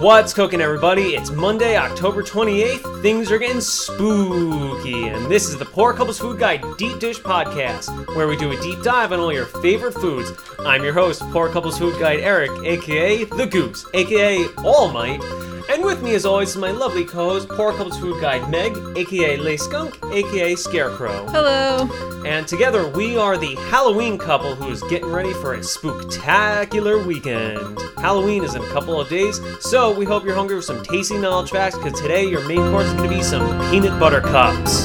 What's cooking, everybody? It's Monday, October 28th. Things are getting spooky, and this is the Poor Couples Food Guide Deep Dish Podcast, where we do a deep dive on all your favorite foods. I'm your host, Poor Couples Food Guide Eric, aka The Goose, aka All Might. And with me, as always, is my lovely co-host, Poor Couples Food Guide Meg, aka Lay Skunk, aka Scarecrow. Hello. And together, we are the Halloween couple who is getting ready for a spooktacular weekend. Halloween is in a couple of days, so we hope you're hungry for some tasty knowledge facts, because today your main course is going to be some peanut butter cups.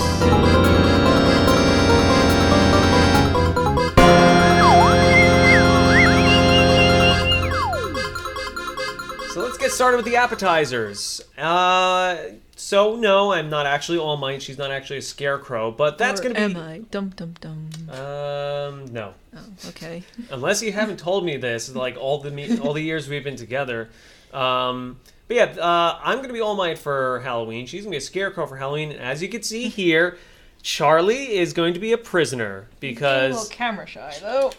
Started with the appetizers. Uh, so no, I'm not actually All Might. She's not actually a scarecrow, but that's Or gonna be. Am I? Dum dum dum. Um, no. Oh, okay. Unless you haven't told me this, like all the me- all the years we've been together. Um, but yeah, uh, I'm gonna be All Might for Halloween. She's gonna be a scarecrow for Halloween. And as you can see here, Charlie is going to be a prisoner because camera shy though.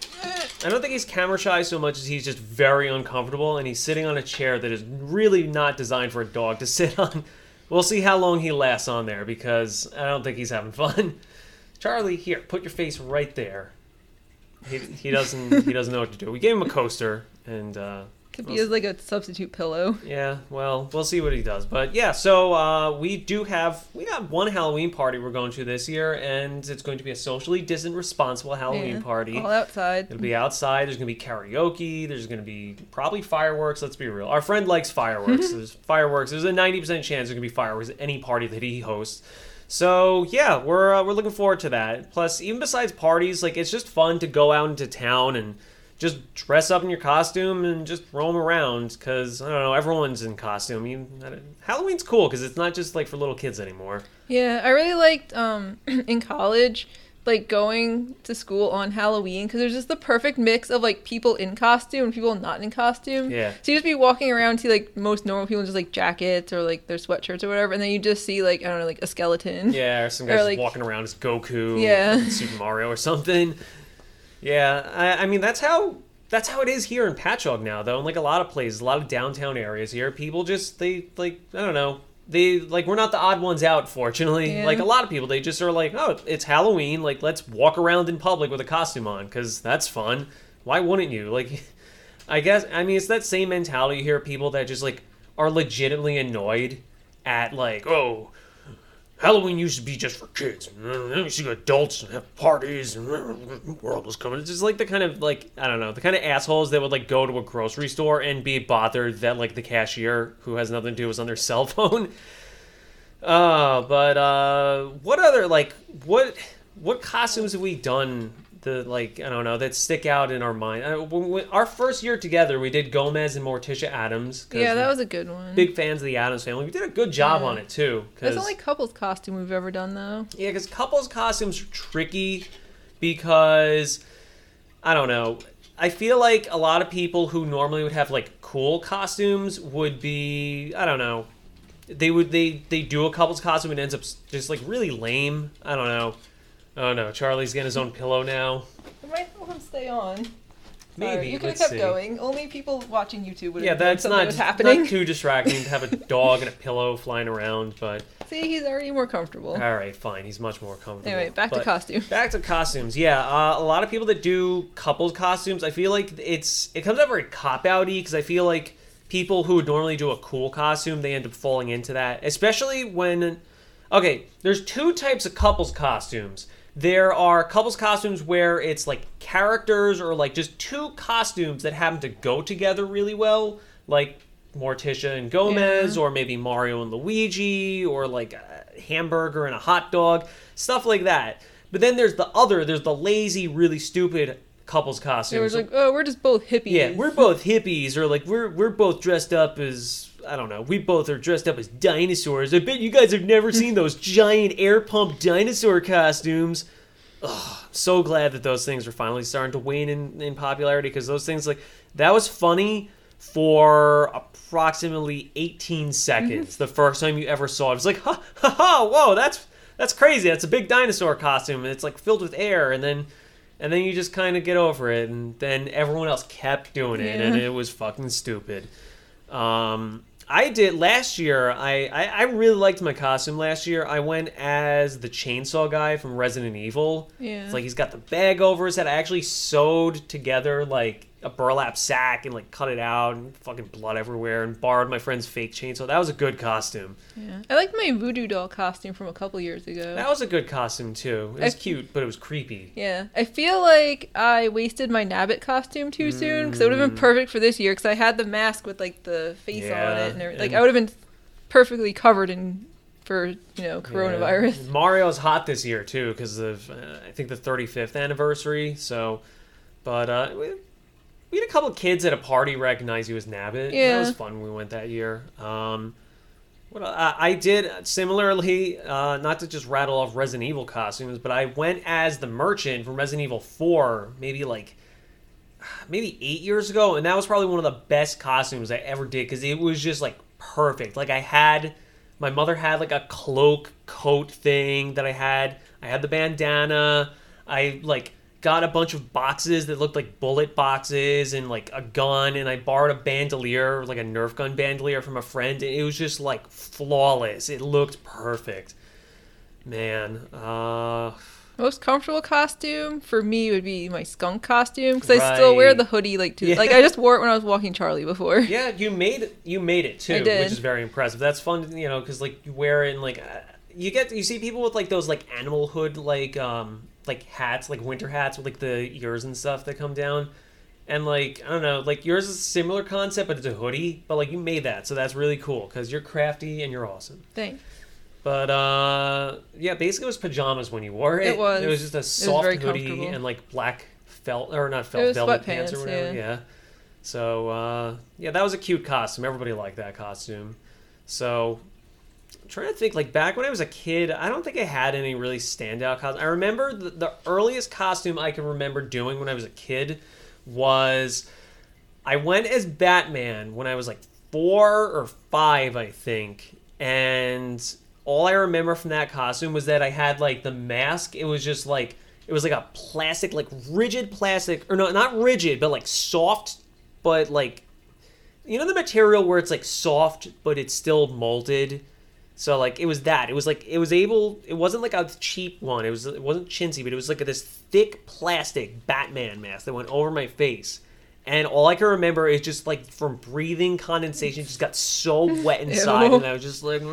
I don't think he's camera shy so much as he's just very uncomfortable and he's sitting on a chair that is really not designed for a dog to sit on. We'll see how long he lasts on there because I don't think he's having fun. Charlie, here, put your face right there. He, he doesn't he doesn't know what to do. We gave him a coaster and uh, Could be as like a substitute pillow. yeah, well, we'll see what he does. But yeah, so uh, we do have we got one Halloween party we're going to this year, and it's going to be a socially distant, responsible Halloween Yeah. party. All outside. It'll be outside. There's gonna be karaoke. There's gonna be probably fireworks. Let's be real. Our friend likes fireworks. there's fireworks. There's a 90% chance there's gonna be fireworks at any party that he hosts. So yeah, we're uh, we're looking forward to that. Plus, even besides parties, like it's just fun to go out into town and just dress up in your costume and just roam around. Cause I don't know, everyone's in costume. You, Halloween's cool because it's not just like for little kids anymore. Yeah, I really liked um in college like going to school on Halloween because there's just the perfect mix of like people in costume and people not in costume. Yeah. So you just be walking around, see like most normal people just like jackets or like their sweatshirts or whatever, and then you just see like I don't know like a skeleton. Yeah, or some Or, guys just like- walking around as Goku, Yeah. in Super Mario or something. Yeah, I, I mean that's how that's how it is here in Patchogue now, though. In like a lot of places, a lot of downtown areas here, people just they like I don't know. They like we're not the odd ones out, fortunately. Yeah. Like a lot of people, they just are like, oh, it's Halloween. Like let's walk around in public with a costume on because that's fun. Why wouldn't you? Like, I guess I mean it's that same mentality here people that just like are legitimately annoyed at like oh Halloween used to be just for kids. And you see adults and have parties and world was coming. It's just like the kind of like I don't know, the kind of assholes that would like go to a grocery store and be bothered that like the cashier who has nothing to do is on their cell phone. Uh, but uh, what other like what what costumes have we done? The like I don't know that stick out in our mind. Uh, when our first year together, we did Gomez and Morticia Addams. Yeah, that was a good one. big fans of the Addams family. We did a good job Yeah. on it too. That's the only couples costume we've ever done though. yeah, because couples costumes are tricky because I don't know. I feel like a lot of people who normally would have like cool costumes would be I don't know. They would they they do a couples costume and it ends up just like really lame. I don't know. Oh no, Charlie's getting his own pillow now. I might help him stay on. Maybe Sorry, you could have let's kept see. going. Only people watching YouTube would have Yeah, known that's something not, was happening. not too distracting to have a dog and a pillow flying around, but See, he's already more comfortable. all right, fine. He's much more comfortable. Anyway, back to But- costume. Back to costumes. Yeah, uh, a lot of people that do couples costumes, I feel like it's it comes out very cop outy because I feel like people who would normally do a cool costume, they end up falling into that, especially when. Okay, there's two types of couples costumes. There are couples costumes where it's like characters or like just two costumes that happen to go together really well, like Morticia and Gomez, Yeah. or maybe Mario and Luigi, or like a hamburger and a hot dog, stuff like that. But then there's the other, there's the lazy, really stupid couples costumes. It was like, oh, we're just both hippies. yeah, we're both hippies, or like we're we're both dressed up as I don't know. We both are dressed up as dinosaurs. I bet you guys have never seen those giant air pump dinosaur costumes. Ugh, so glad that those things are finally starting to wane in, in popularity because those things like that was funny for approximately 18 seconds the first time you ever saw it. It was like, ha ha ha, whoa, that's that's crazy. That's a big dinosaur costume and it's like filled with air and then and then you just kind of get over it and then everyone else kept doing it and Yeah. it was fucking stupid. Um I did last year. I, I I really liked my costume last year. I went as the chainsaw guy from Resident Evil. Yeah. It's like he's got the bag over his head. I actually sewed together like a burlap sack and like cut it out and fucking blood everywhere and borrowed my friend's fake chainsaw. That was a good costume. Yeah. I liked my voodoo doll costume from a couple years ago. That was a good costume too. It was I- cute, but it was creepy. Yeah, I feel like I wasted my Nabbit costume too soon because it would have been perfect for this year because I had the mask with like the face on Mm. It and everything. Like and- I would have been perfectly covered in for you know Yeah. coronavirus. Mario's hot this year too because of uh, I think the 35th anniversary. So, but uh, we, had a couple kids at a party recognize you as Nabbit. Yeah, that was fun. when We went that year. Um, what I, I did similarly, uh, not to just rattle off Resident Evil costumes, but I went as the merchant from Resident Evil 4, maybe like maybe eight years ago, and that was probably one of the best costumes I ever did because it was just like perfect. Like I had, my mother had like a cloak coat thing that I had. I had the bandana. I like got a bunch of boxes that looked like bullet boxes and like a gun, and I borrowed a bandolier, like a Nerf gun bandolier from a friend, and it was just like flawless. It looked perfect. Man, uh, Most comfortable costume for me would be my skunk costume because I still wear the hoodie like to Yeah. like I just wore it when I was walking Charlie before. Yeah, you made. You made it too, which is very impressive. That's fun, you know, because like you wear it and like uh, you get you see people with like those like animal hood like um like hats like winter hats with like the ears and stuff that come down, and like I don't know, like yours is a similar concept, but it's a hoodie. But like you made that, so that's really cool because you're crafty and you're awesome. Thanks. But uh yeah, basically it was pajamas when you wore it. It was. It was just a soft hoodie and like black felt or not felt velvet pants or whatever. yeah. Yeah. So uh yeah, that was a cute costume. Everybody liked that costume. So trying to think like back when I was a kid, I don't think I had any really standout costumes. I remember the, the earliest costume I can remember doing when I was a kid was I went as Batman when I was like four or five, I think. And all I remember from that costume was that I had like the mask. It was just like it was like a plastic, like rigid plastic, or no, not rigid, but like soft, but like you know the material where it's like soft, but it's still molded. So like it was that. It was like it was able. It wasn't like a cheap one. It was it wasn't chintzy, but it was like this thick plastic Batman mask that went over my face. And all I can remember is just like from breathing condensation, just got so wet inside, and I was just like, and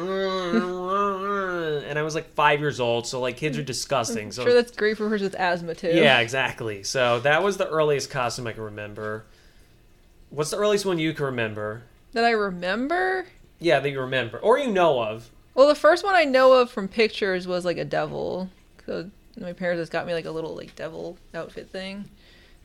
I was like five years old, so like kids are disgusting. So sure, that's great for hers with asthma too. yeah, exactly. So that was the earliest costume I can remember. What's the earliest one you can remember? That I remember. Yeah, that you remember or you know of. Well, the first one I know of from pictures was like a devil. So my parents just got me like a little like devil outfit thing.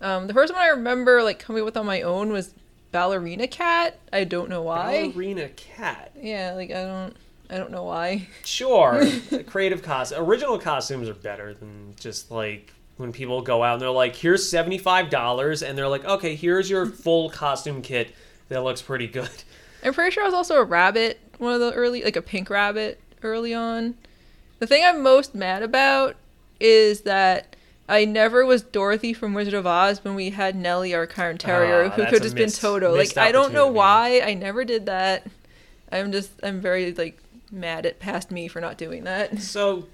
Um, the first one I remember like coming up with on my own was ballerina cat. I don't know why. Ballerina cat. Yeah, like I don't, I don't know why. Sure, creative costume. Original costumes are better than just like when people go out and they're like, "Here's seventy five dollars," and they're like, "Okay, here's your full costume kit that looks pretty good." I'm pretty sure I was also a rabbit, one of the early, like a pink rabbit early on. The thing I'm most mad about is that I never was Dorothy from Wizard of Oz when we had Nellie, our current terrier, Ah, who could a just been Toto. Like I don't know why I never did that. I'm just I'm very like mad at past me for not doing that. So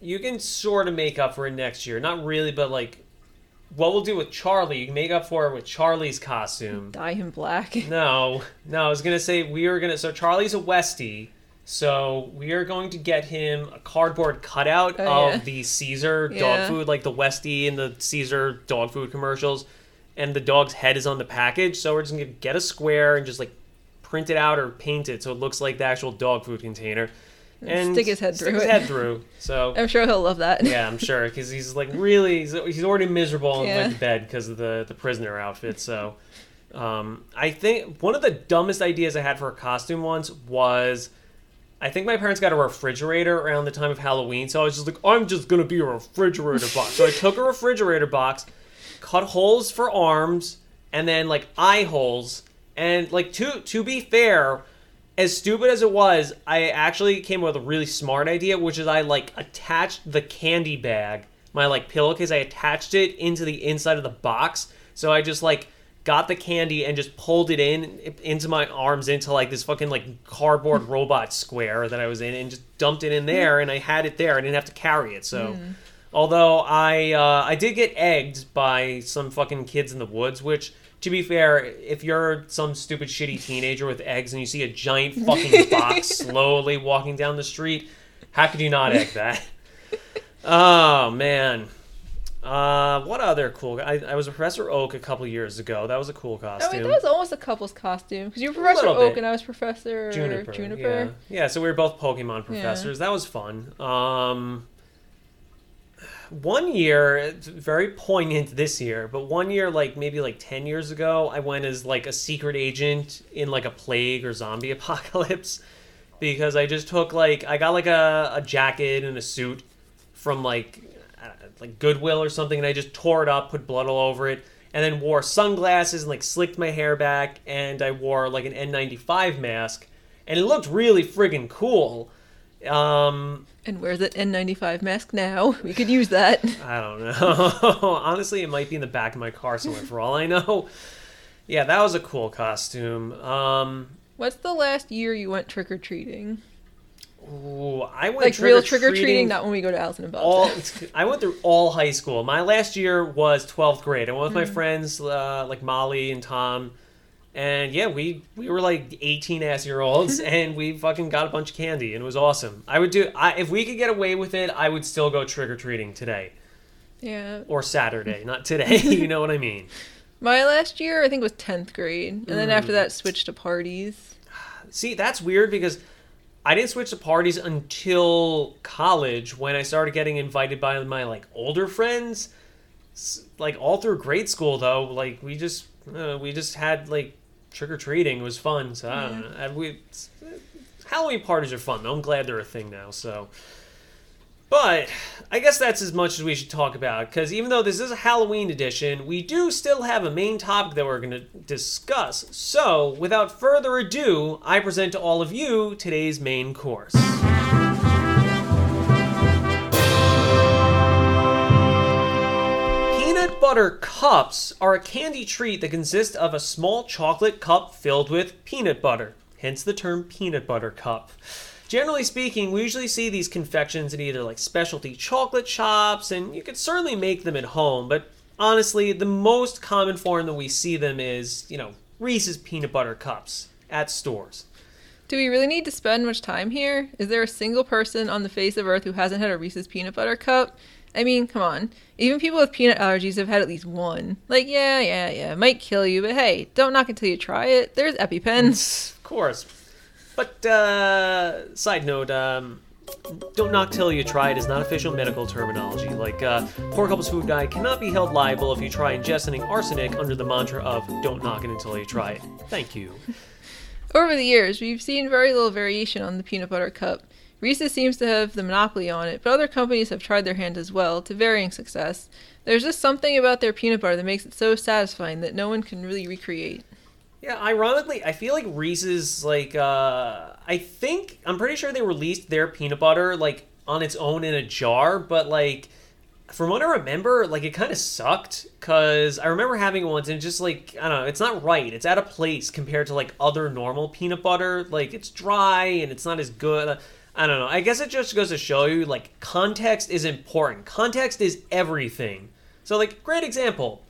you can sort of make up for it next year. Not really, but like what we'll do with Charlie, you can make up for it with Charlie's costume. Dye him black. No, no, I was gonna say we are gonna. So Charlie's a Westie, so we are going to get him a cardboard cutout Oh, of yeah. the Cesar dog Yeah. food, like the Westie and the Cesar dog food commercials, and the dog's head is on the package. So we're just gonna get a square and just like print it out or paint it so it looks like the actual dog food container, and stick his head stick through his it. head through. So I'm sure he'll love that. yeah, I'm sure because he's like really he's, he's already miserable Yeah. went to bed because of the the prisoner outfit. So, um, I think one of the dumbest ideas I had for a costume once was. I think my parents got a refrigerator around the time of Halloween, so I was just like, I'm just gonna be a refrigerator box. So I took a refrigerator box, cut holes for arms, and then like eye holes. And like to to be fair, as stupid as it was, I actually came up with a really smart idea, which is I like attached the candy bag, my like pillowcase, I attached it into the inside of the box. So I just like got the candy and just pulled it in into my arms into like this fucking like cardboard robot square that I was in and just dumped it in there and I had it there. I didn't have to carry it. So although I uh, I did get egged by some fucking kids in the woods, which to be fair, if you're some stupid shitty teenager with eggs and you see a giant fucking box slowly walking down the street, how could you not egg that? Oh man. Uh, what other cool? I, I was a Professor Oak a couple years ago. That was a cool I costume. mean, that was almost a couple's costume because you were Professor Oak bit. and I was Professor Juniper. Juniper. Yeah. yeah, so we were both Pokemon professors. That was fun. Um, one year, it's very poignant this year, but one year, like maybe like 10 years ago, I went as like a secret agent in like a plague or zombie apocalypse because I just took like, I got like a, a jacket and a suit from like, uh, like Goodwill or something, and I just tore it up, put blood all over it. And then wore sunglasses and like slicked my hair back, and I wore like an N95 mask, and it looked really friggin' cool. Um, And where's that N95 mask now? We could use that. I don't know. Honestly, it might be in the back of my car somewhere for all I know. Yeah, that was a cool costume. Um, What's the last year you went trick or treating? ooh, I went Like real trick or trick-or-treating not when we go to Allison and Bob's. all. I went through all high school. My last year was 12th grade. I went with Hmm. my friends uh, like Molly and Tom. And yeah, we we were like 18 ass year olds, and we fucking got a bunch of candy, and it was awesome. I would do I, if we could get away with it, I would still go trick or treating today Yeah. or Saturday, not today. you know what I mean? My last year, I think, was 10th grade. And then after that, switched to parties. See, that's weird because I didn't switch to parties until college when I started getting invited by my like older friends. Like all through grade school, though, like we just uh, we just had like trick or treating. Was fun. So I don't know. We Halloween parties are fun. though. I'm glad they're a thing now. So. But I guess that's as much as we should talk about because even though this is a Halloween edition, we do still have a main topic that we're going to discuss. So, without further ado, I present to all of you today's main course. Butter cups are a candy treat that consists of a small chocolate cup filled with peanut butter, hence the term peanut butter cup. Generally speaking, we usually see these confections in either like specialty chocolate shops, and you could certainly make them at home, but honestly, the most common form that we see them is, you know, Reese's peanut butter cups at stores. Do we really need to spend much time here? Is there a single person on the face of Earth who hasn't had a Reese's peanut butter cup? I mean, come on. Even people with peanut allergies have had at least one. Like, yeah, yeah, yeah, it might kill you, but hey, don't knock until you try it. There's EpiPens. Of course. But, uh, side note, um, don't knock till you try it is not official medical terminology. Like, uh, Poor Couples Food guy cannot be held liable if you try ingesting arsenic under the mantra of don't knock it until you try it. Thank you. Over the years, we've seen very little variation on the peanut butter cup. Reese's seems to have the monopoly on it, but other companies have tried their hand as well, to varying success. There's just something about their peanut butter that makes it so satisfying that no one can really recreate. Yeah, ironically, I feel like Reese's like uh I think I'm pretty sure they released their peanut butter like on its own in a jar, but like from what I remember, like it kind of sucked because I remember having it once and just like I don't know, it's not right. It's out of place compared to like other normal peanut butter. Like it's dry and it's not as good. I don't know. I guess it just goes to show you like context is important. Context is everything. So like great example,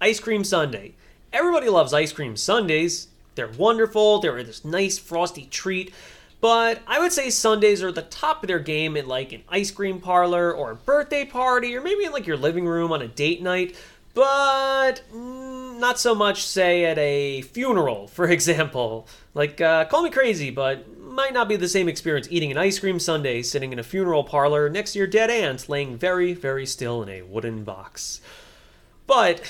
ice cream sundae. Everybody loves ice cream sundaes. They're wonderful. They're this nice frosty treat. But I would say Sundays are the top of their game in like an ice cream parlor or a birthday party or maybe in like your living room on a date night. But mm, not so much, say, at a funeral, for example. Like, uh, call me crazy, but might not be the same experience eating an ice cream sundae sitting in a funeral parlor next to your dead aunt laying very, very still in a wooden box. But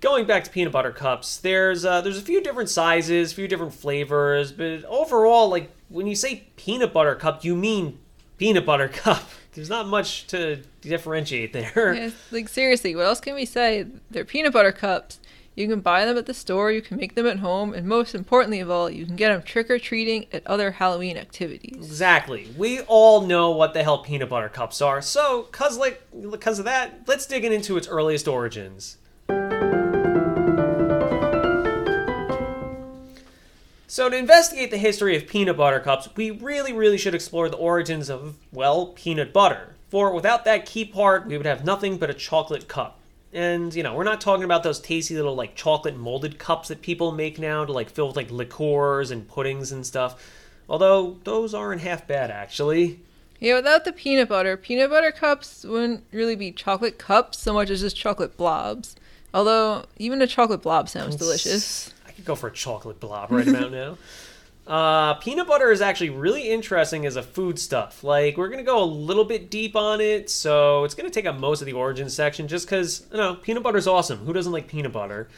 going back to peanut butter cups, there's uh, there's a few different sizes, a few different flavors, but overall, like when you say peanut butter cup, you mean peanut butter cup. There's not much to differentiate there. Yeah, like seriously, what else can we say? They're peanut butter cups. You can buy them at the store, you can make them at home, and most importantly of all, you can get them trick or treating at other Halloween activities. Exactly. We all know what the hell peanut butter cups are. So, cause like because of that, let's dig into its earliest origins. So, to investigate the history of peanut butter cups, we really, really should explore the origins of, well, peanut butter. For without that key part, we would have nothing but a chocolate cup. And, you know, we're not talking about those tasty little, like, chocolate molded cups that people make now to, like, fill with, like, liqueurs and puddings and stuff. Although, those aren't half bad, actually. Yeah, without the peanut butter, peanut butter cups wouldn't really be chocolate cups so much as just chocolate blobs. Although, even a chocolate blob sounds delicious. I could go for a chocolate blob right about now. Uh, peanut butter is actually really interesting as a food stuff. Like, we're going to go a little bit deep on it, so it's going to take up most of the origin section just because, you know, peanut butter is awesome. Who doesn't like peanut butter?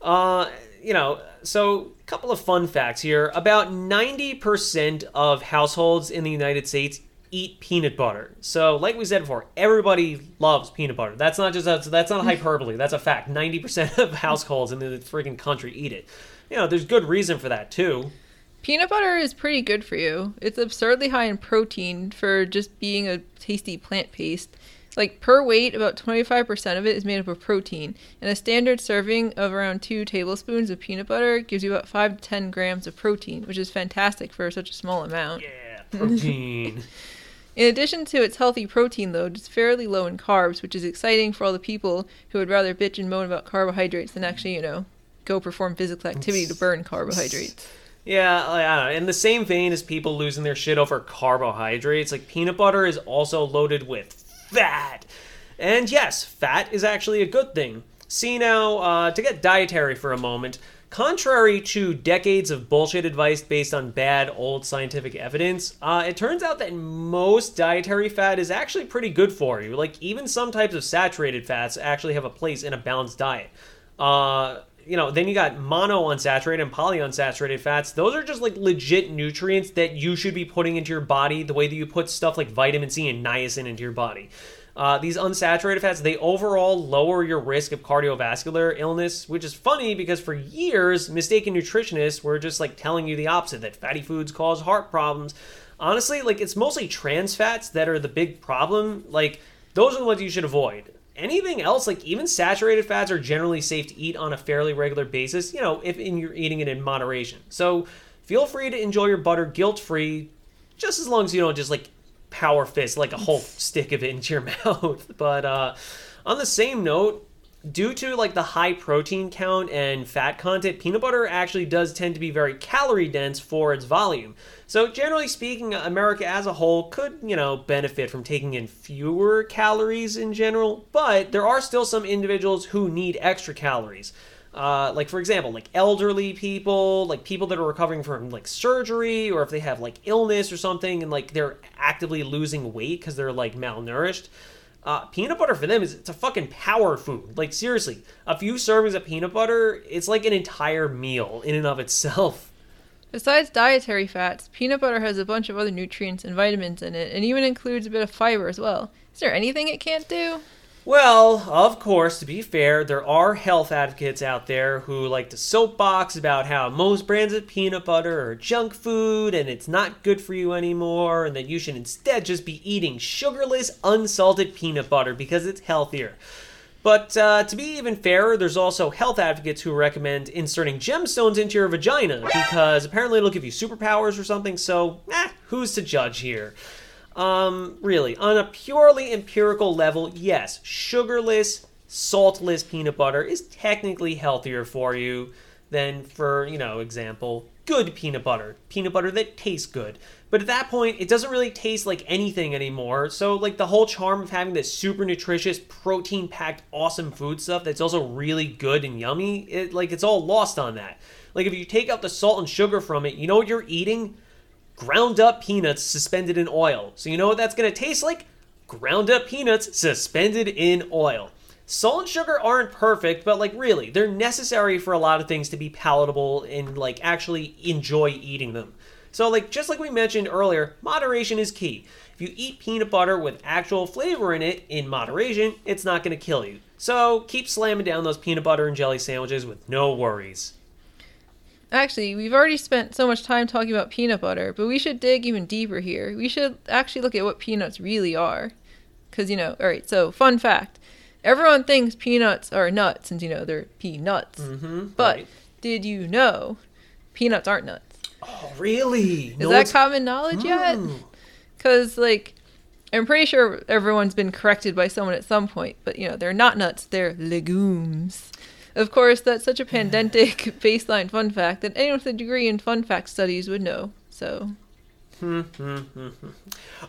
Uh, you know, so a couple of fun facts here. About 90% of households in the United States eat peanut butter. So, like we said before, everybody loves peanut butter. That's not just a, that's not hyperbole. That's a fact. 90% of households in the freaking country eat it. You know, there's good reason for that too. Peanut butter is pretty good for you. It's absurdly high in protein for just being a tasty plant paste. Like per weight, about 25% of it is made up of protein, and a standard serving of around 2 tablespoons of peanut butter gives you about 5 to 10 grams of protein, which is fantastic for such a small amount. Yeah, protein. In addition to its healthy protein load, it's fairly low in carbs, which is exciting for all the people who would rather bitch and moan about carbohydrates than actually, you know, go perform physical activity to burn carbohydrates. Yeah, I don't know. In the same vein as people losing their shit over carbohydrates, like peanut butter is also loaded with fat. And yes, fat is actually a good thing. See now, uh, to get dietary for a moment, contrary to decades of bullshit advice based on bad old scientific evidence, uh, it turns out that most dietary fat is actually pretty good for you. Like, even some types of saturated fats actually have a place in a balanced diet. Uh, you know, then you got monounsaturated and polyunsaturated fats. Those are just like legit nutrients that you should be putting into your body the way that you put stuff like vitamin C and niacin into your body. Uh, these unsaturated fats, they overall lower your risk of cardiovascular illness, which is funny because for years, mistaken nutritionists were just like telling you the opposite that fatty foods cause heart problems. Honestly, like it's mostly trans fats that are the big problem. Like, those are the ones you should avoid anything else like even saturated fats are generally safe to eat on a fairly regular basis you know if in, you're eating it in moderation. So feel free to enjoy your butter guilt free just as long as you don't just like power fist like a whole stick of it into your mouth. But uh on the same note due to like the high protein count and fat content peanut butter actually does tend to be very calorie dense for its volume so generally speaking america as a whole could you know benefit from taking in fewer calories in general but there are still some individuals who need extra calories uh, like for example like elderly people like people that are recovering from like surgery or if they have like illness or something and like they're actively losing weight because they're like malnourished uh, peanut butter for them is it's a fucking power food. Like seriously, a few servings of peanut butter, it's like an entire meal in and of itself. Besides dietary fats, peanut butter has a bunch of other nutrients and vitamins in it, and even includes a bit of fiber as well. Is there anything it can't do? Well, of course, to be fair, there are health advocates out there who like to soapbox about how most brands of peanut butter are junk food and it's not good for you anymore, and that you should instead just be eating sugarless, unsalted peanut butter because it's healthier. But uh, to be even fairer, there's also health advocates who recommend inserting gemstones into your vagina because apparently it'll give you superpowers or something, so, eh, who's to judge here? Um, really, on a purely empirical level, yes, sugarless, saltless peanut butter is technically healthier for you than, for, you know, example, good peanut butter. Peanut butter that tastes good. But at that point, it doesn't really taste like anything anymore. So, like, the whole charm of having this super nutritious, protein packed, awesome food stuff that's also really good and yummy, it, like, it's all lost on that. Like, if you take out the salt and sugar from it, you know what you're eating? ground up peanuts suspended in oil. So you know what that's going to taste like? Ground up peanuts suspended in oil. Salt and sugar aren't perfect, but like really, they're necessary for a lot of things to be palatable and like actually enjoy eating them. So like just like we mentioned earlier, moderation is key. If you eat peanut butter with actual flavor in it in moderation, it's not going to kill you. So keep slamming down those peanut butter and jelly sandwiches with no worries. Actually, we've already spent so much time talking about peanut butter, but we should dig even deeper here. We should actually look at what peanuts really are. Because, you know, alright, so fun fact everyone thinks peanuts are nuts since, you know, they're peanuts. Mm-hmm, but right. did you know peanuts aren't nuts. Oh, really? Is that common knowledge yet? Mm. Because like, I'm pretty sure everyone's been corrected by someone at some point. But you know, they're not nuts; they're legumes. Of course, that's such a pedantic baseline fun fact that anyone with a degree in fun fact studies would know. So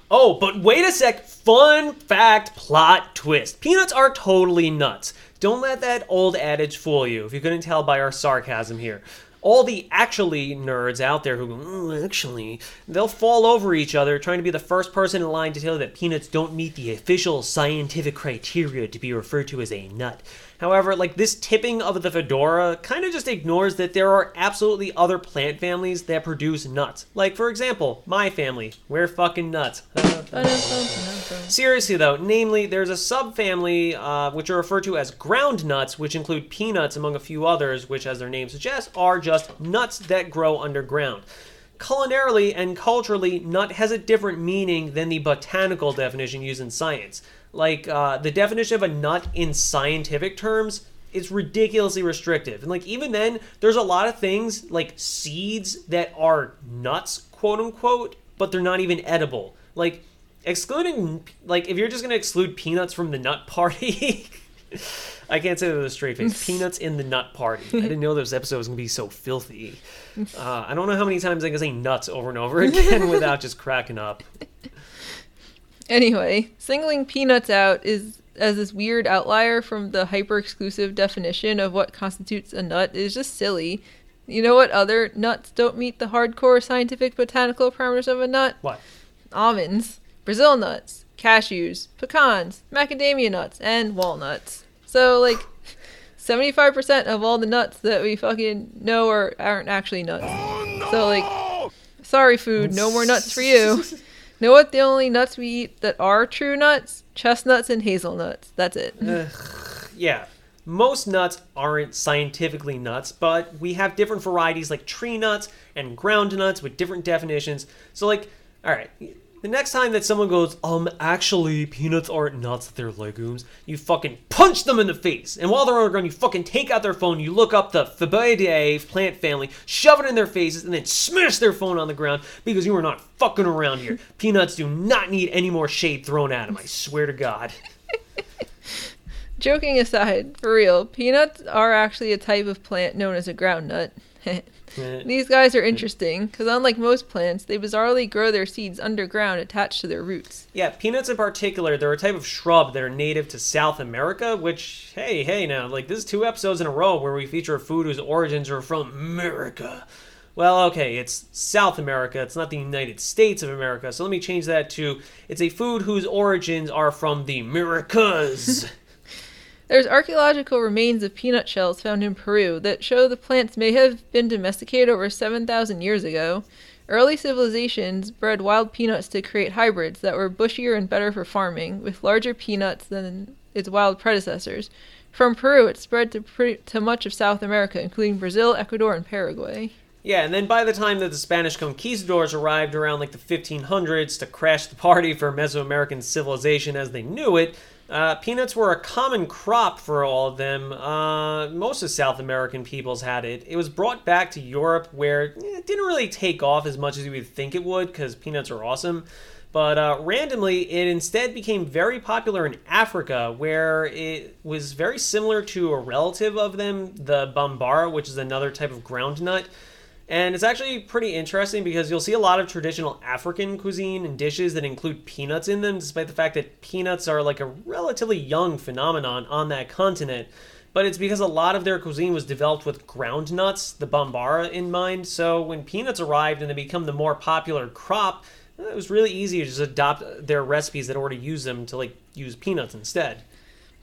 Oh, but wait a sec. Fun fact plot twist. Peanuts are totally nuts. Don't let that old adage fool you, if you couldn't tell by our sarcasm here. All the actually nerds out there who go, "Oh, actually, they'll fall over each other trying to be the first person in line to tell you that peanuts don't meet the official scientific criteria to be referred to as a nut. However, like this tipping of the fedora kind of just ignores that there are absolutely other plant families that produce nuts. Like, for example, my family. We're fucking nuts. Seriously though, namely, there's a subfamily uh, which are referred to as ground nuts, which include peanuts among a few others, which, as their name suggests, are just nuts that grow underground. Culinarily and culturally, nut has a different meaning than the botanical definition used in science. Like uh, the definition of a nut in scientific terms is ridiculously restrictive, and like even then, there's a lot of things like seeds that are nuts, quote unquote, but they're not even edible. Like excluding like if you're just gonna exclude peanuts from the nut party i can't say that with a straight face. Peanuts in the nut party. I didn't know this episode was gonna be so filthy. Uh, i don't know how many times i can say nuts over and over again without just cracking up Anyway, singling peanuts out is as this weird outlier from the hyper exclusive definition of what constitutes a nut is just silly. You know what other nuts don't meet the hardcore scientific botanical parameters of a nut? what Almonds, Brazil nuts, cashews, pecans, macadamia nuts, and walnuts. So like 75% of all the nuts that we fucking know are aren't actually nuts. Oh, so like sorry food, no more nuts for you. Know what the only nuts we eat that are true nuts? Chestnuts and hazelnuts. That's it. yeah most nuts aren't scientifically nuts but we have different varieties like tree nuts and ground nuts with different definitions so like all right the next time that someone goes um actually peanuts aren't nuts they're legumes you fucking punch them in the face. And while they're on the ground you fucking take out their phone you look up the Fabaceae plant family shove it in their faces and then smash their phone on the ground because you are not fucking around here. Peanuts do not need any more shade thrown at them i swear to god. Joking aside, for real, peanuts are actually a type of plant known as a groundnut. These guys are interesting because, unlike most plants, they bizarrely grow their seeds underground attached to their roots. Yeah, peanuts in particular, they're a type of shrub that are native to South America, which, hey, hey now, like this is two episodes in a row where we feature a food whose origins are from America. Well, okay, it's South America, it's not the United States of America, so let me change that to it's a food whose origins are from the Americas. There's archaeological remains of peanut shells found in Peru that show the plants may have been domesticated over 7,000 years ago. Early civilizations bred wild peanuts to create hybrids that were bushier and better for farming, with larger peanuts than its wild predecessors. From Peru, it spread to, pre- to much of South America, including Brazil, Ecuador, and Paraguay. Yeah, and then by the time that the Spanish conquistadors arrived around like the 1500s to crash the party for Mesoamerican civilization as they knew it, uh, peanuts were a common crop for all of them. Uh, most of South American peoples had it. It was brought back to Europe where it didn't really take off as much as you would think it would because peanuts are awesome. But uh, randomly, it instead became very popular in Africa, where it was very similar to a relative of them, the bambara, which is another type of ground nut. And it's actually pretty interesting because you'll see a lot of traditional African cuisine and dishes that include peanuts in them, despite the fact that peanuts are like a relatively young phenomenon on that continent. But it's because a lot of their cuisine was developed with ground nuts, the bambara, in mind. So when peanuts arrived and they become the more popular crop, uh, it was really easy to just adopt their recipes that already use them to like use peanuts instead.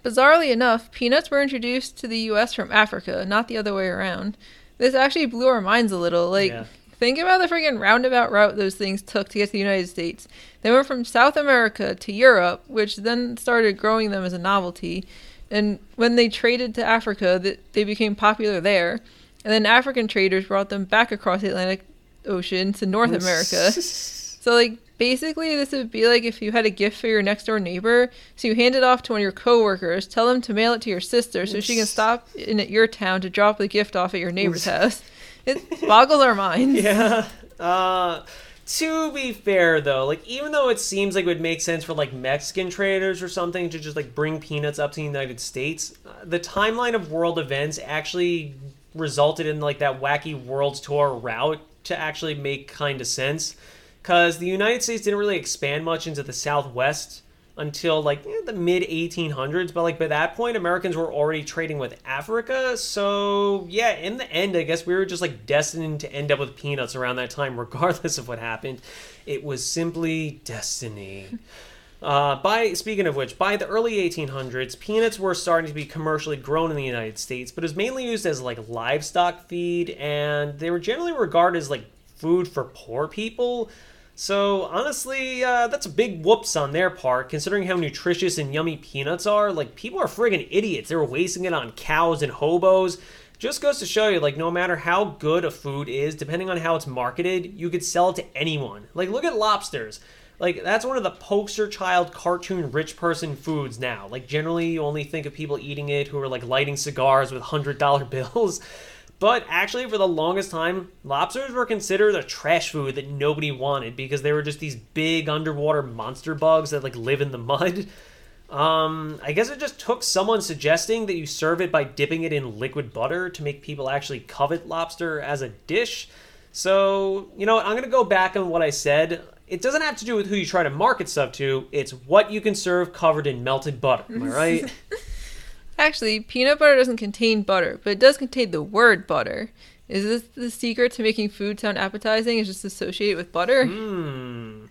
Bizarrely enough, peanuts were introduced to the US from Africa, not the other way around. This actually blew our minds a little. Like, Yeah. think about the freaking roundabout route those things took to get to the United States. They went from South America to Europe, which then started growing them as a novelty. And when they traded to Africa, they became popular there. And then African traders brought them back across the Atlantic Ocean to North America. So like basically this would be like if you had a gift for your next door neighbor, so you hand it off to one of your coworkers, tell them to mail it to your sister so she can stop in at your town to drop the gift off at your neighbor's house. It boggles our minds. Yeah. Uh, to be fair, though, like even though it seems like it would make sense for like Mexican traders or something to just like bring peanuts up to the United States, uh, the timeline of world events actually resulted in like that wacky world tour route to actually make kind of sense because the United States didn't really expand much into the Southwest until like eh, the mid 1800s but like by that point americans were already trading with africa so yeah in the end i guess we were just like destined to end up with peanuts around that time regardless of what happened it was simply destiny uh, by speaking of which, by the early 1800s, peanuts were starting to be commercially grown in the United States, but it was mainly used as like livestock feed, and they were generally regarded as like food for poor people. So honestly, uh, that's a big whoops on their part, considering how nutritious and yummy peanuts are. Like people are friggin' idiots. They were wasting it on cows and hobos. Just goes to show you, like, no matter how good a food is, depending on how it's marketed, you could sell it to anyone. Like, look at lobsters. Like, that's one of the poster child cartoon rich person foods now. Like, generally, you only think of people eating it who are, like, lighting cigars with $100 bills. But actually, for the longest time, lobsters were considered a trash food that nobody wanted because they were just these big underwater monster bugs that like live in the mud. Um, I guess it just took someone suggesting that you serve it by dipping it in liquid butter to make people actually covet lobster as a dish. So, you know, I'm going to go back on what I said. It doesn't have to do with who you try to market stuff to, it's what you can serve covered in melted butter. Am I right? Actually, peanut butter doesn't contain butter, but it does contain the word butter. Is this the secret to making food sound appetizing? Is just associated with butter? Hmm.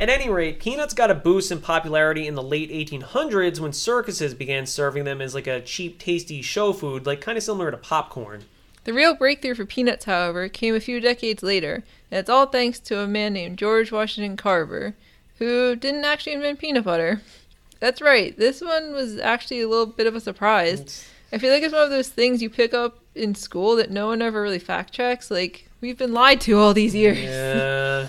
At any rate, peanuts got a boost in popularity in the late 1800s when circuses began serving them as like a cheap, tasty show food, like kind of similar to popcorn. The real breakthrough for peanuts, however, came a few decades later, and it's all thanks to a man named George Washington Carver, who didn't actually invent peanut butter. That's right. This one was actually a little bit of a surprise. I feel like it's one of those things you pick up in school that no one ever really fact checks. Like, we've been lied to all these years. Yeah.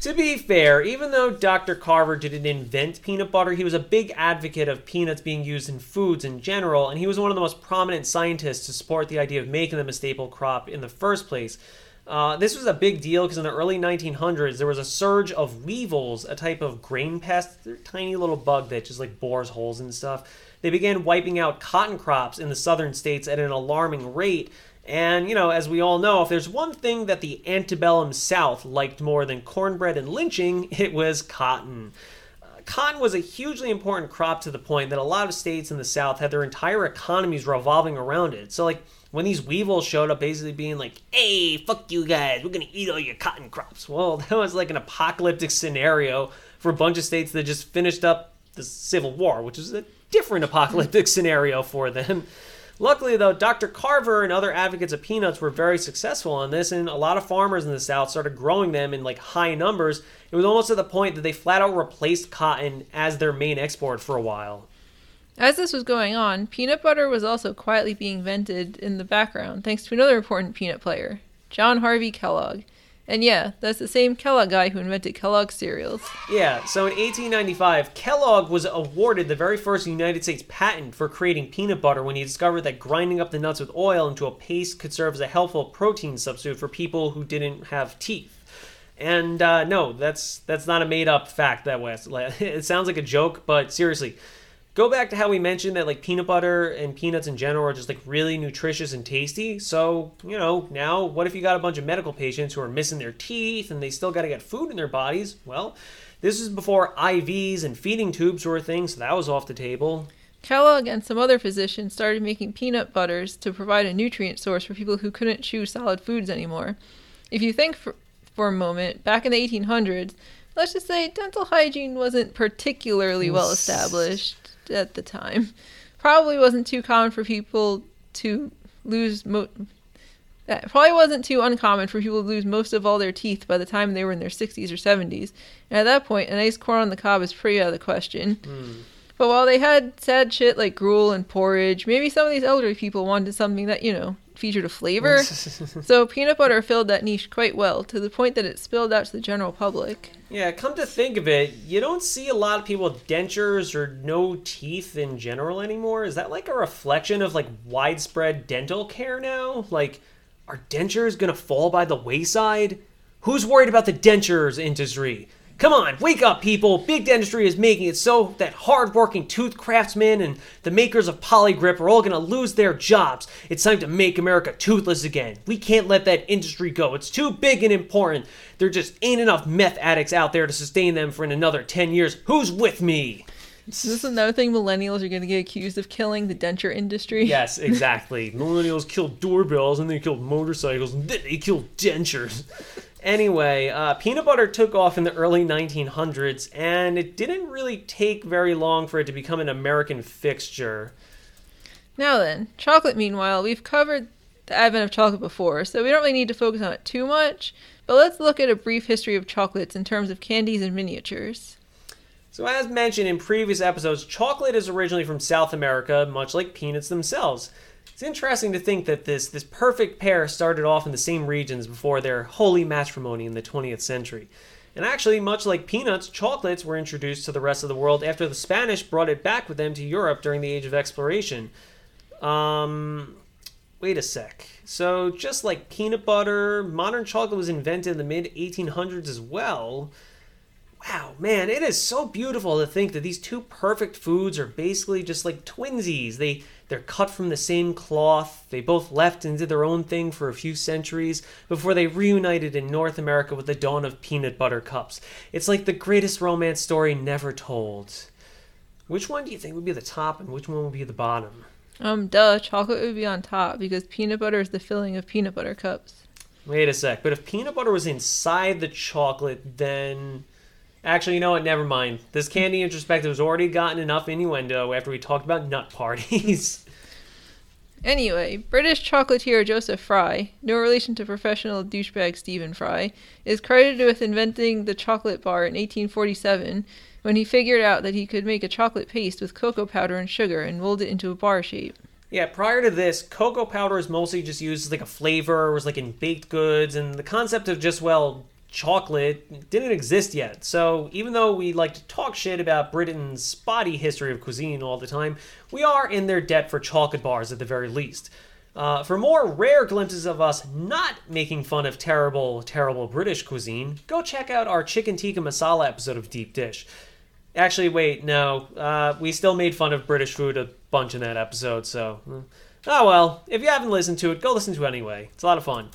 to be fair, even though Dr. Carver didn't invent peanut butter, he was a big advocate of peanuts being used in foods in general, and he was one of the most prominent scientists to support the idea of making them a staple crop in the first place. Uh, this was a big deal because in the early 1900s there was a surge of weevils, a type of grain pest. They're tiny little bug that just like bores holes and stuff. They began wiping out cotton crops in the southern states at an alarming rate. And, you know, as we all know, if there's one thing that the antebellum South liked more than cornbread and lynching, it was cotton. Uh, cotton was a hugely important crop to the point that a lot of states in the South had their entire economies revolving around it. So, like, when these weevils showed up basically being like, hey, fuck you guys, we're gonna eat all your cotton crops. Well, that was like an apocalyptic scenario for a bunch of states that just finished up the Civil War, which is a different apocalyptic scenario for them. Luckily, though, Dr. Carver and other advocates of peanuts were very successful on this, and a lot of farmers in the South started growing them in like high numbers. It was almost to the point that they flat out replaced cotton as their main export for a while. As this was going on, peanut butter was also quietly being invented in the background thanks to another important peanut player, John Harvey Kellogg. And yeah, that's the same Kellogg guy who invented Kellogg's cereals. Yeah, so in 1895, Kellogg was awarded the very first United States patent for creating peanut butter when he discovered that grinding up the nuts with oil into a paste could serve as a helpful protein substitute for people who didn't have teeth. And uh, no, that's that's not a made up fact. That was it sounds like a joke, but seriously, go back to how we mentioned that like peanut butter and peanuts in general are just like really nutritious and tasty. So, you know, now what if you got a bunch of medical patients who are missing their teeth and they still got to get food in their bodies? Well, this is before IVs and feeding tubes were a thing, so that was off the table. Kellogg and some other physicians started making peanut butters to provide a nutrient source for people who couldn't chew solid foods anymore. If you think for, for a moment, back in the 1800s, let's just say dental hygiene wasn't particularly well established at the time. Probably wasn't too common for people to lose mo- that probably wasn't too uncommon for people to lose most of all their teeth by the time they were in their 60s or 70s. And at that point, a nice corn on the cob is pretty out of the question. Mm. But while they had sad shit like gruel and porridge, maybe some of these elderly people wanted something that, you know, featured a flavor. so peanut butter filled that niche quite well to the point that it spilled out to the general public. Yeah, come to think of it, you don't see a lot of people with dentures or no teeth in general anymore. Is that like a reflection of like widespread dental care now? Like Are dentures gonna fall by the wayside? Who's worried about the dentures industry? Come on, wake up, people! Big dentistry is making it so that hard-working tooth craftsmen and the makers of Polygrip are all gonna lose their jobs. It's time to make America toothless again. We can't let that industry go. It's too big and important. There just ain't enough meth addicts out there to sustain them for another 10 years. Who's with me? Is this another thing millennials are going to get accused of killing the denture industry? Yes, exactly. Millennials killed doorbells and they killed motorcycles and then they killed dentures. Anyway, uh, peanut butter took off in the early 1900s and it didn't really take very long for it to become an American fixture. Now then, chocolate, meanwhile, we've covered the advent of chocolate before, so we don't really need to focus on it too much, but let's look at a brief history of chocolates in terms of candies and miniatures. So, as mentioned in previous episodes, chocolate is originally from South America, much like peanuts themselves. It's interesting to think that this, this perfect pair started off in the same regions before their holy matrimony in the 20th century. And actually, much like peanuts, chocolates were introduced to the rest of the world after the Spanish brought it back with them to Europe during the Age of Exploration. Um, wait a sec. So, just like peanut butter, modern chocolate was invented in the mid 1800s as well. Wow, man, it is so beautiful to think that these two perfect foods are basically just like twinsies. They they're cut from the same cloth. They both left and did their own thing for a few centuries before they reunited in North America with the dawn of peanut butter cups. It's like the greatest romance story never told. Which one do you think would be the top and which one would be the bottom? Um, duh, chocolate would be on top because peanut butter is the filling of peanut butter cups. Wait a sec, but if peanut butter was inside the chocolate, then Actually, you know what? Never mind. This candy introspective has already gotten enough innuendo after we talked about nut parties. Anyway, British chocolatier Joseph Fry, no relation to professional douchebag Stephen Fry, is credited with inventing the chocolate bar in 1847 when he figured out that he could make a chocolate paste with cocoa powder and sugar and mold it into a bar shape. Yeah, prior to this, cocoa powder was mostly just used as like a flavor, was like in baked goods, and the concept of just, well, chocolate didn't exist yet. So even though we like to talk shit about Britain's spotty history of cuisine all the time, we are in their debt for chocolate bars at the very least. Uh, for more rare glimpses of us not making fun of terrible, terrible British cuisine, go check out our chicken tikka masala episode of Deep Dish. Actually, wait, no, uh, we still made fun of British food a bunch in that episode, so. Oh well, if you haven't listened to it, go listen to it anyway. It's a lot of fun.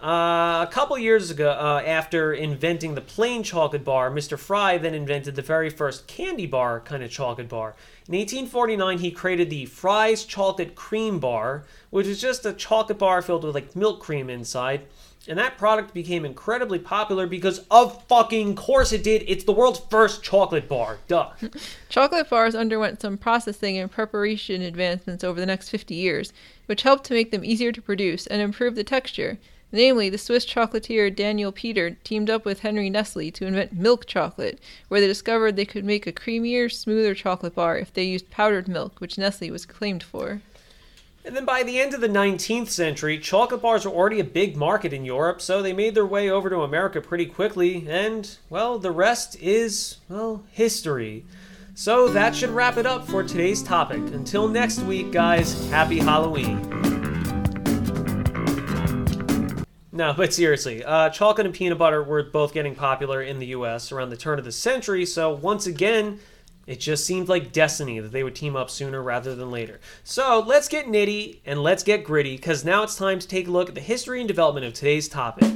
Uh, a couple years ago, uh, after inventing the plain chocolate bar, Mr. Fry then invented the very first candy bar kind of chocolate bar. In 1849, he created the Fry's Chocolate Cream Bar, which is just a chocolate bar filled with like milk cream inside. And that product became incredibly popular because of fucking course it did. It's the world's first chocolate bar. Duh. chocolate bars underwent some processing and preparation advancements over the next 50 years, which helped to make them easier to produce and improve the texture. Namely, the Swiss chocolatier Daniel Peter teamed up with Henry Nestle to invent milk chocolate, where they discovered they could make a creamier, smoother chocolate bar if they used powdered milk, which Nestle was claimed for. And then by the end of the 19th century, chocolate bars were already a big market in Europe, so they made their way over to America pretty quickly, and, well, the rest is, well, history. So that should wrap it up for today's topic. Until next week, guys, happy Halloween. No, but seriously, uh, chocolate and peanut butter were both getting popular in the U.S. around the turn of the century. So once again, it just seemed like destiny that they would team up sooner rather than later. So let's get nitty and let's get gritty, because now it's time to take a look at the history and development of today's topic.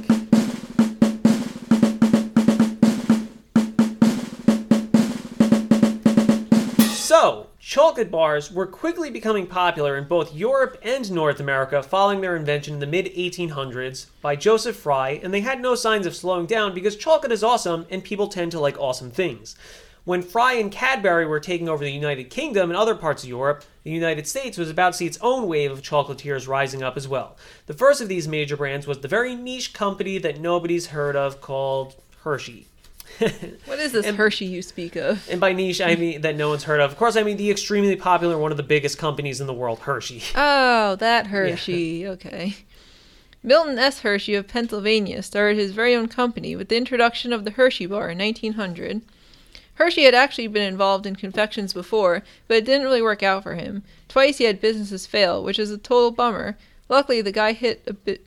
So, Chocolate bars were quickly becoming popular in both Europe and North America following their invention in the mid 1800s by Joseph Fry, and they had no signs of slowing down because chocolate is awesome and people tend to like awesome things. When Fry and Cadbury were taking over the United Kingdom and other parts of Europe, the United States was about to see its own wave of chocolatiers rising up as well. The first of these major brands was the very niche company that nobody's heard of called Hershey. what is this and, Hershey you speak of? And by niche, I mean that no one's heard of. Of course, I mean the extremely popular, one of the biggest companies in the world, Hershey. Oh, that Hershey. Yeah. Okay. Milton S. Hershey of Pennsylvania started his very own company with the introduction of the Hershey bar in 1900. Hershey had actually been involved in confections before, but it didn't really work out for him. Twice he had businesses fail, which is a total bummer. Luckily, the guy hit a bit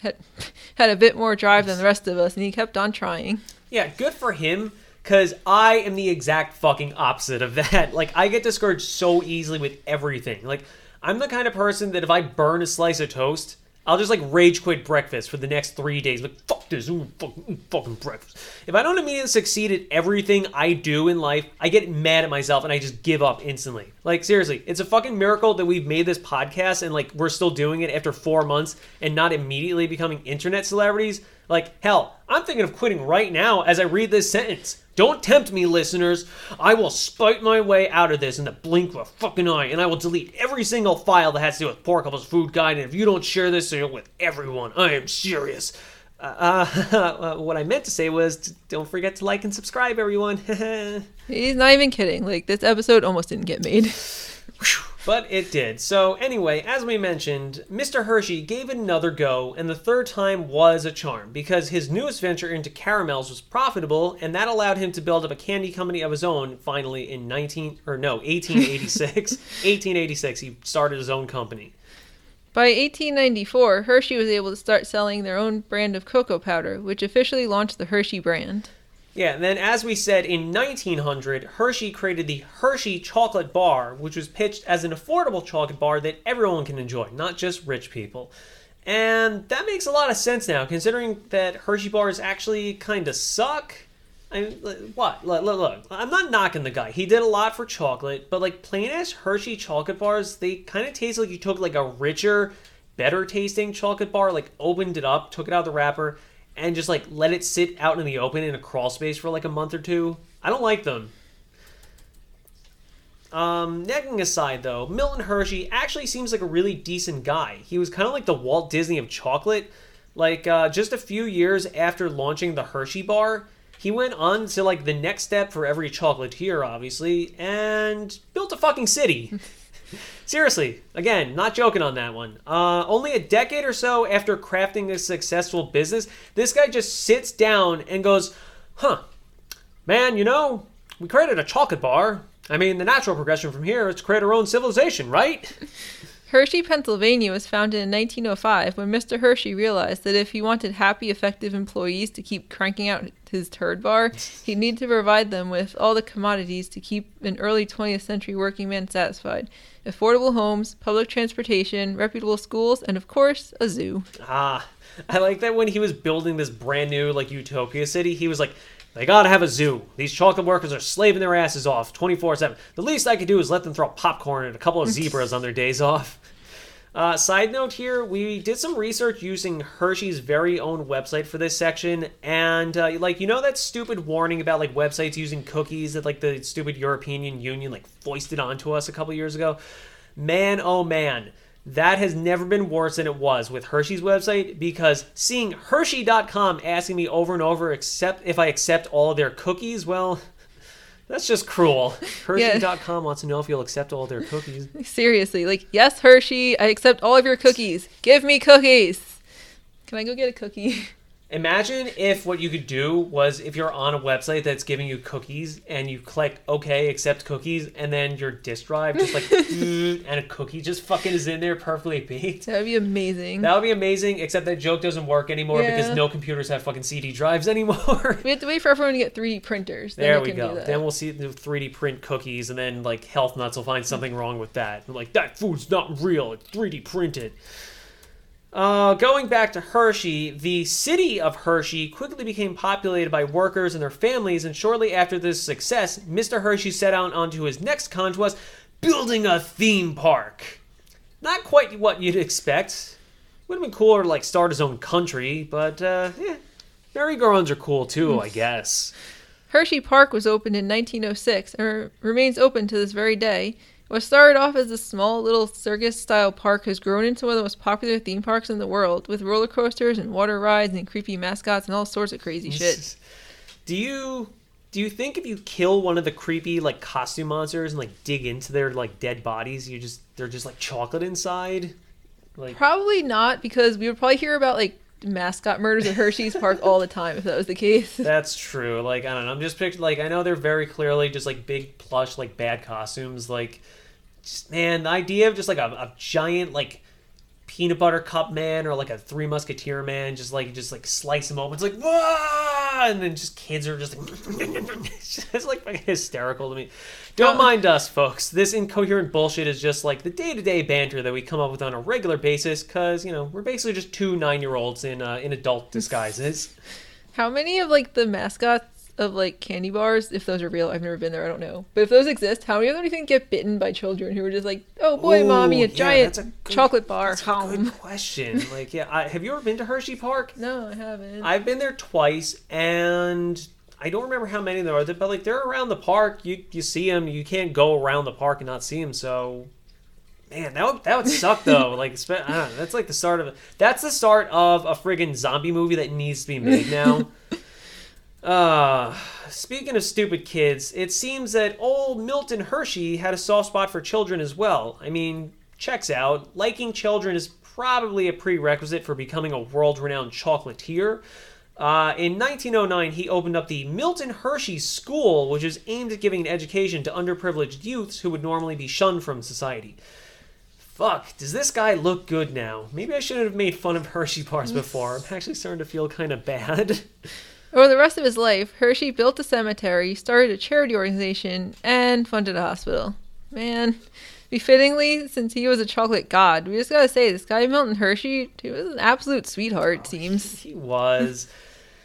had had a bit more drive than the rest of us, and he kept on trying. Yeah, good for him. Cause I am the exact fucking opposite of that. Like I get discouraged so easily with everything. Like I'm the kind of person that if I burn a slice of toast, I'll just like rage quit breakfast for the next three days. Like fuck this, ooh, fucking, ooh, fucking breakfast. If I don't immediately succeed at everything I do in life, I get mad at myself and I just give up instantly. Like seriously, it's a fucking miracle that we've made this podcast and like we're still doing it after four months and not immediately becoming internet celebrities. Like hell, I'm thinking of quitting right now as I read this sentence. Don't tempt me, listeners. I will spite my way out of this in the blink of a fucking eye, and I will delete every single file that has to do with Poor Couples Food Guide. And if you don't share this with everyone, I am serious. Uh, uh, what I meant to say was, don't forget to like and subscribe, everyone. He's not even kidding. Like this episode almost didn't get made. But it did. So, anyway, as we mentioned, Mr. Hershey gave it another go, and the third time was a charm because his newest venture into caramels was profitable, and that allowed him to build up a candy company of his own finally in 19 or no, 1886. 1886, he started his own company. By 1894, Hershey was able to start selling their own brand of cocoa powder, which officially launched the Hershey brand. Yeah, and then as we said, in 1900, Hershey created the Hershey Chocolate Bar, which was pitched as an affordable chocolate bar that everyone can enjoy, not just rich people. And that makes a lot of sense now, considering that Hershey bars actually kind of suck. I mean, what? Look, look, look, I'm not knocking the guy. He did a lot for chocolate, but like plain ass Hershey chocolate bars, they kind of taste like you took like a richer, better tasting chocolate bar, like opened it up, took it out of the wrapper, and just like let it sit out in the open in a crawl space for like a month or two. I don't like them. Um, necking aside though, Milton Hershey actually seems like a really decent guy. He was kind of like the Walt Disney of chocolate. Like uh, just a few years after launching the Hershey bar, he went on to like the next step for every chocolatier, obviously, and built a fucking city. Seriously, again, not joking on that one. Uh, only a decade or so after crafting a successful business, this guy just sits down and goes, huh, man, you know, we created a chocolate bar. I mean, the natural progression from here is to create our own civilization, right? Hershey, Pennsylvania was founded in 1905 when Mr. Hershey realized that if he wanted happy, effective employees to keep cranking out his turd bar, he'd need to provide them with all the commodities to keep an early 20th century working man satisfied affordable homes, public transportation, reputable schools, and of course, a zoo. Ah, I like that when he was building this brand new, like, utopia city, he was like, they gotta have a zoo. These chocolate workers are slaving their asses off 24 7. The least I could do is let them throw popcorn and a couple of zebras on their days off. Uh, side note here, we did some research using Hershey's very own website for this section, and uh, like you know that stupid warning about like websites using cookies that like the stupid European Union like foisted onto us a couple years ago. Man, oh man, that has never been worse than it was with Hershey's website because seeing Hershey.com asking me over and over accept if I accept all their cookies, well, that's just cruel. Hershey.com wants to know if you'll accept all their cookies. Seriously, like, yes, Hershey, I accept all of your cookies. Give me cookies. Can I go get a cookie? Imagine if what you could do was if you're on a website that's giving you cookies and you click OK, accept cookies, and then your disk drive just like and a cookie just fucking is in there perfectly baked. That would be amazing. That would be amazing, except that joke doesn't work anymore Yeah. because no computers have fucking CD drives anymore. we have to wait for everyone to get 3D printers. Then There we we can do go. that. Then we'll see the 3D print cookies, and then like health nuts will find something wrong with that. Like that food's not real; it's 3D printed. Uh, going back to Hershey, the city of Hershey quickly became populated by workers and their families, and shortly after this success, Mr. Hershey set out onto his next conquest, building a theme park. Not quite what you'd expect. Would have been cooler to like start his own country, but uh, yeah, merry-go-rounds are cool too, I guess. Hershey Park was opened in 1906 and re- remains open to this very day. What started off as a small little circus style park has grown into one of the most popular theme parks in the world, with roller coasters and water rides and creepy mascots and all sorts of crazy shit. Do you do you think if you kill one of the creepy like costume monsters and like dig into their like dead bodies, you just they're just like chocolate inside? Like Probably not, because we would probably hear about like mascot murders at Hershey's Park all the time if that was the case. that's true. Like I don't know. I'm just picturing like I know they're very clearly just like big plush like bad costumes. Like just man, the idea of just like a, a giant like peanut butter cup man or like a three musketeer man just like just like slice them open it's like Wah! and then just kids are just like it's just like hysterical to me. Don't mind us folks. This incoherent bullshit is just like the day-to-day banter that we come up with on a regular basis because you know we're basically just two nine-year-olds in uh, in adult disguises. How many of like the mascots of like candy bars, if those are real, I've never been there, I don't know. But if those exist, how many of them do you think get bitten by children who are just like, oh boy, Ooh, mommy, a yeah, giant a good- chocolate bar. that's a good question like yeah I, have you ever been to hershey park No, I haven't. I've been there twice, and I don't remember how many there are, but like they're around the park. You you see them. You can't go around the park and not see them. So, man, that would, that would suck though. like I don't know, that's like the start of that's the start of a friggin' zombie movie that needs to be made now. Uh, speaking of stupid kids, it seems that old Milton Hershey had a soft spot for children as well. I mean, checks out. Liking children is probably a prerequisite for becoming a world renowned chocolatier. Uh, in 1909, he opened up the Milton Hershey School, which is aimed at giving an education to underprivileged youths who would normally be shunned from society. Fuck, does this guy look good now? Maybe I shouldn't have made fun of Hershey bars before. I'm actually starting to feel kind of bad. Over the rest of his life, Hershey built a cemetery, started a charity organization, and funded a hospital. Man, befittingly, since he was a chocolate god, we just gotta say, this guy Milton Hershey, he was an absolute sweetheart, it oh, seems. He was.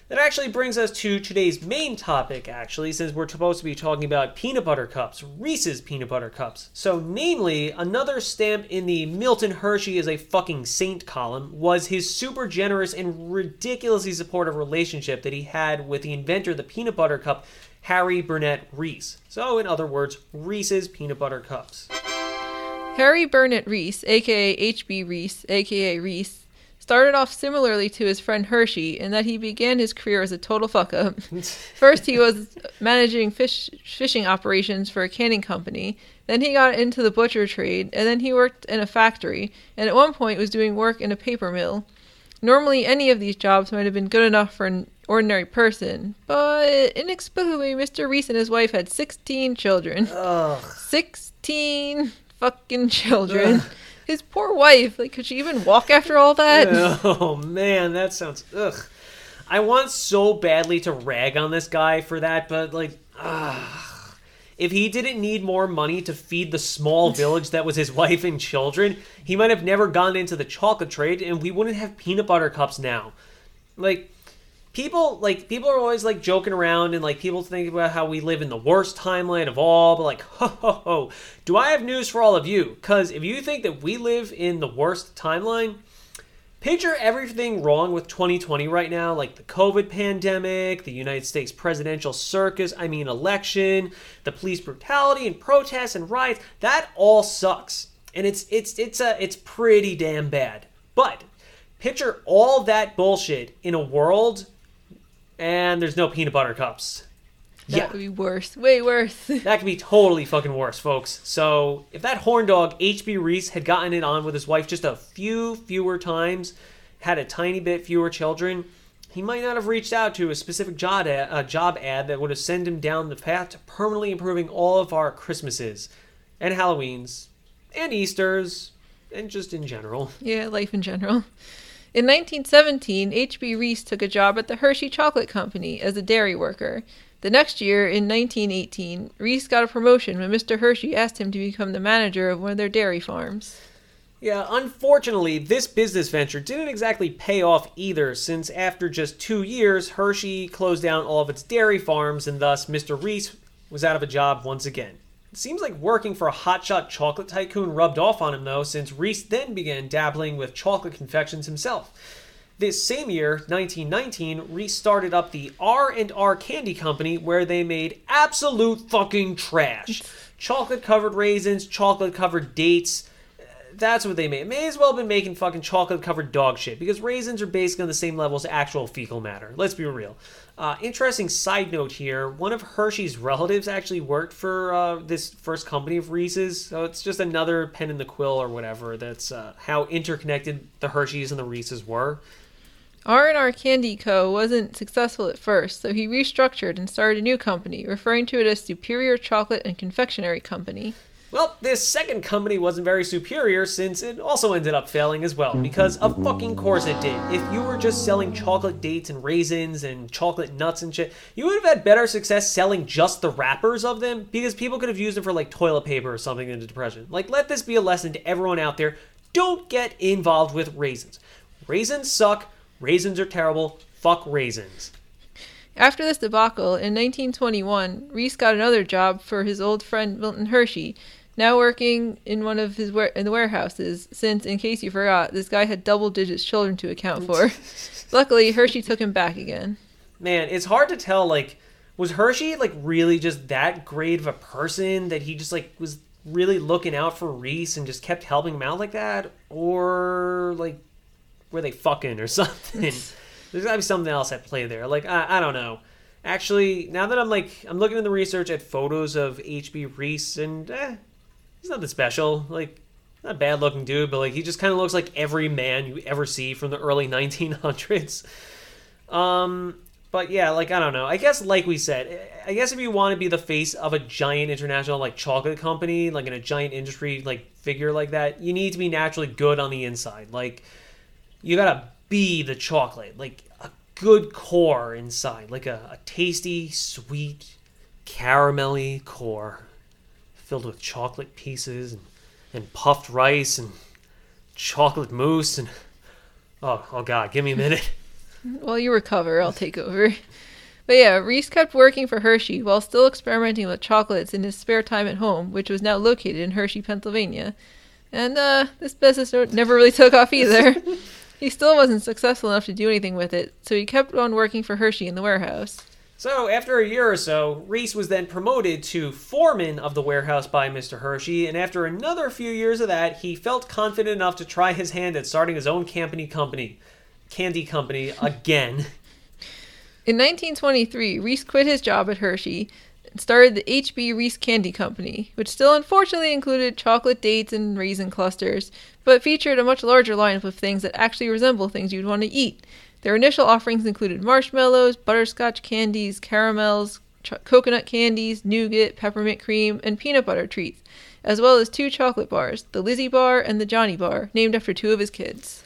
That actually brings us to today's main topic, actually, since we're supposed to be talking about peanut butter cups, Reese's peanut butter cups. So, namely, another stamp in the Milton Hershey is a fucking saint column was his super generous and ridiculously supportive relationship that he had with the inventor of the peanut butter cup, Harry Burnett Reese. So, in other words, Reese's peanut butter cups. Harry Burnett Reese, aka H.B. Reese, aka Reese, started off similarly to his friend Hershey in that he began his career as a total fuck up. First, he was managing fish fishing operations for a canning company. Then he got into the butcher trade, and then he worked in a factory, and at one point was doing work in a paper mill. Normally, any of these jobs might have been good enough for an ordinary person, but inexplicably, Mr. Reese and his wife had 16 children. Ugh. 16 fucking children. His poor wife, like, could she even walk after all that? Oh man, that sounds ugh. I want so badly to rag on this guy for that, but like, ah, if he didn't need more money to feed the small village that was his wife and children, he might have never gone into the chocolate trade, and we wouldn't have peanut butter cups now. Like, people like people are always like joking around and like people think about how we live in the worst timeline of all but like ho ho ho. Do i have news for all of you? Because if you think that we live in the worst timeline picture everything wrong with 2020 right now like the covid pandemic the united states presidential circus i mean election the police brutality and protests and riots. That all sucks. And it's it's it's a it's pretty damn bad. But picture all that bullshit in a world and there's no peanut butter cups That yeah would be worse. Way worse. that could be totally fucking worse, folks. So, if that horn dog, HB Reese, had gotten it on with his wife just a few fewer times, had a tiny bit fewer children, he might not have reached out to a specific job ad, a job ad that would have sent him down the path to permanently improving all of our Christmases and Halloweens and Easters and just in general. yeah, life in general. In 1917, H.B. Reese took a job at the Hershey Chocolate Company as a dairy worker. The next year, in 1918, Reese got a promotion when Mr. Hershey asked him to become the manager of one of their dairy farms. Yeah, unfortunately, this business venture didn't exactly pay off either, since after just two years, Hershey closed down all of its dairy farms, and thus Mr. Reese was out of a job once again. It seems like working for a hotshot chocolate tycoon rubbed off on him, though, since Reese then began dabbling with chocolate confections himself. This same year, 1919, Reese started up the R&R Candy Company where they made absolute fucking trash. chocolate covered raisins, chocolate covered dates. Uh, that's what they made. May as well have been making fucking chocolate covered dog shit because raisins are basically on the same level as actual fecal matter. Let's be real. Uh, interesting side note here one of Hershey's relatives actually worked for uh, this first company of Reese's. So it's just another pen in the quill or whatever. That's uh, how interconnected the Hershey's and the Reese's were. R&R Candy Co. wasn't successful at first, so he restructured and started a new company, referring to it as Superior Chocolate and Confectionery Company. Well, this second company wasn't very superior since it also ended up failing as well, because of fucking course it did. If you were just selling chocolate dates and raisins and chocolate nuts and shit, you would have had better success selling just the wrappers of them, because people could have used them for like toilet paper or something in the depression. Like, let this be a lesson to everyone out there don't get involved with raisins. Raisins suck, raisins are terrible, fuck raisins. After this debacle, in 1921, Reese got another job for his old friend Milton Hershey, now working in one of his in the warehouses. Since, in case you forgot, this guy had double digits children to account for. Luckily, Hershey took him back again. Man, it's hard to tell. Like, was Hershey like really just that great of a person that he just like was really looking out for Reese and just kept helping him out like that, or like were they fucking or something? There's gotta be something else at play there. Like I, I don't know. Actually, now that I'm like I'm looking in the research at photos of HB Reese and eh, he's nothing special. Like not a bad looking dude, but like he just kind of looks like every man you ever see from the early 1900s. Um, but yeah, like I don't know. I guess like we said, I guess if you want to be the face of a giant international like chocolate company, like in a giant industry like figure like that, you need to be naturally good on the inside. Like you gotta be the chocolate, like a good core inside, like a, a tasty, sweet, caramelly core filled with chocolate pieces and, and puffed rice and chocolate mousse and oh oh god, give me a minute. While you recover, I'll take over. But yeah, Reese kept working for Hershey while still experimenting with chocolates in his spare time at home, which was now located in Hershey, Pennsylvania. And uh, this business never really took off either. he still wasn't successful enough to do anything with it, so he kept on working for Hershey in the warehouse. So, after a year or so, Reese was then promoted to foreman of the warehouse by Mr. Hershey, and after another few years of that, he felt confident enough to try his hand at starting his own company company, candy company again. In 1923, Reese quit his job at Hershey and started the HB Reese Candy Company, which still unfortunately included chocolate dates and raisin clusters, but featured a much larger lineup of things that actually resemble things you'd want to eat. Their initial offerings included marshmallows, butterscotch candies, caramels, ch- coconut candies, nougat, peppermint cream, and peanut butter treats, as well as two chocolate bars, the Lizzie Bar and the Johnny Bar, named after two of his kids.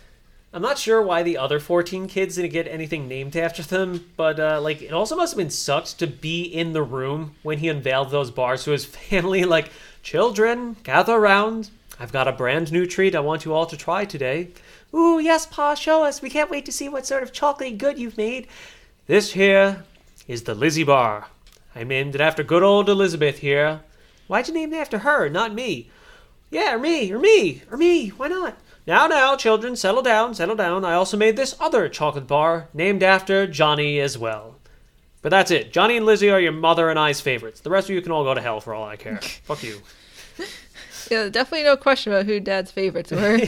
I'm not sure why the other 14 kids didn't get anything named after them, but uh, like it also must have been sucked to be in the room when he unveiled those bars to his family. Like, children, gather around. I've got a brand new treat I want you all to try today. Ooh, yes, Pa, show us. We can't wait to see what sort of chocolatey good you've made. This here is the Lizzie Bar. I named it after good old Elizabeth here. Why'd you name it after her, not me? Yeah, or me, or me, or me. Why not? Now, now, children, settle down, settle down. I also made this other chocolate bar named after Johnny as well. But that's it. Johnny and Lizzie are your mother and I's favorites. The rest of you can all go to hell for all I care. Fuck you. Yeah, definitely no question about who Dad's favorites were.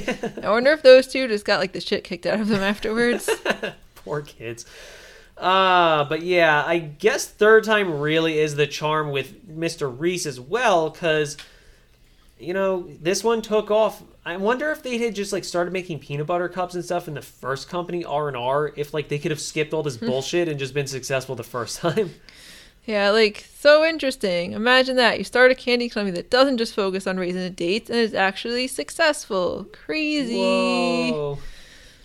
I wonder if those two just got like the shit kicked out of them afterwards. Poor kids. Uh, but yeah, I guess third time really is the charm with Mr. Reese as well, because, you know, this one took off. I wonder if they had just like started making peanut butter cups and stuff in the first company R and R, if like they could have skipped all this bullshit and just been successful the first time. Yeah, like so interesting. Imagine that. You start a candy company that doesn't just focus on raising dates and is actually successful. Crazy. Whoa.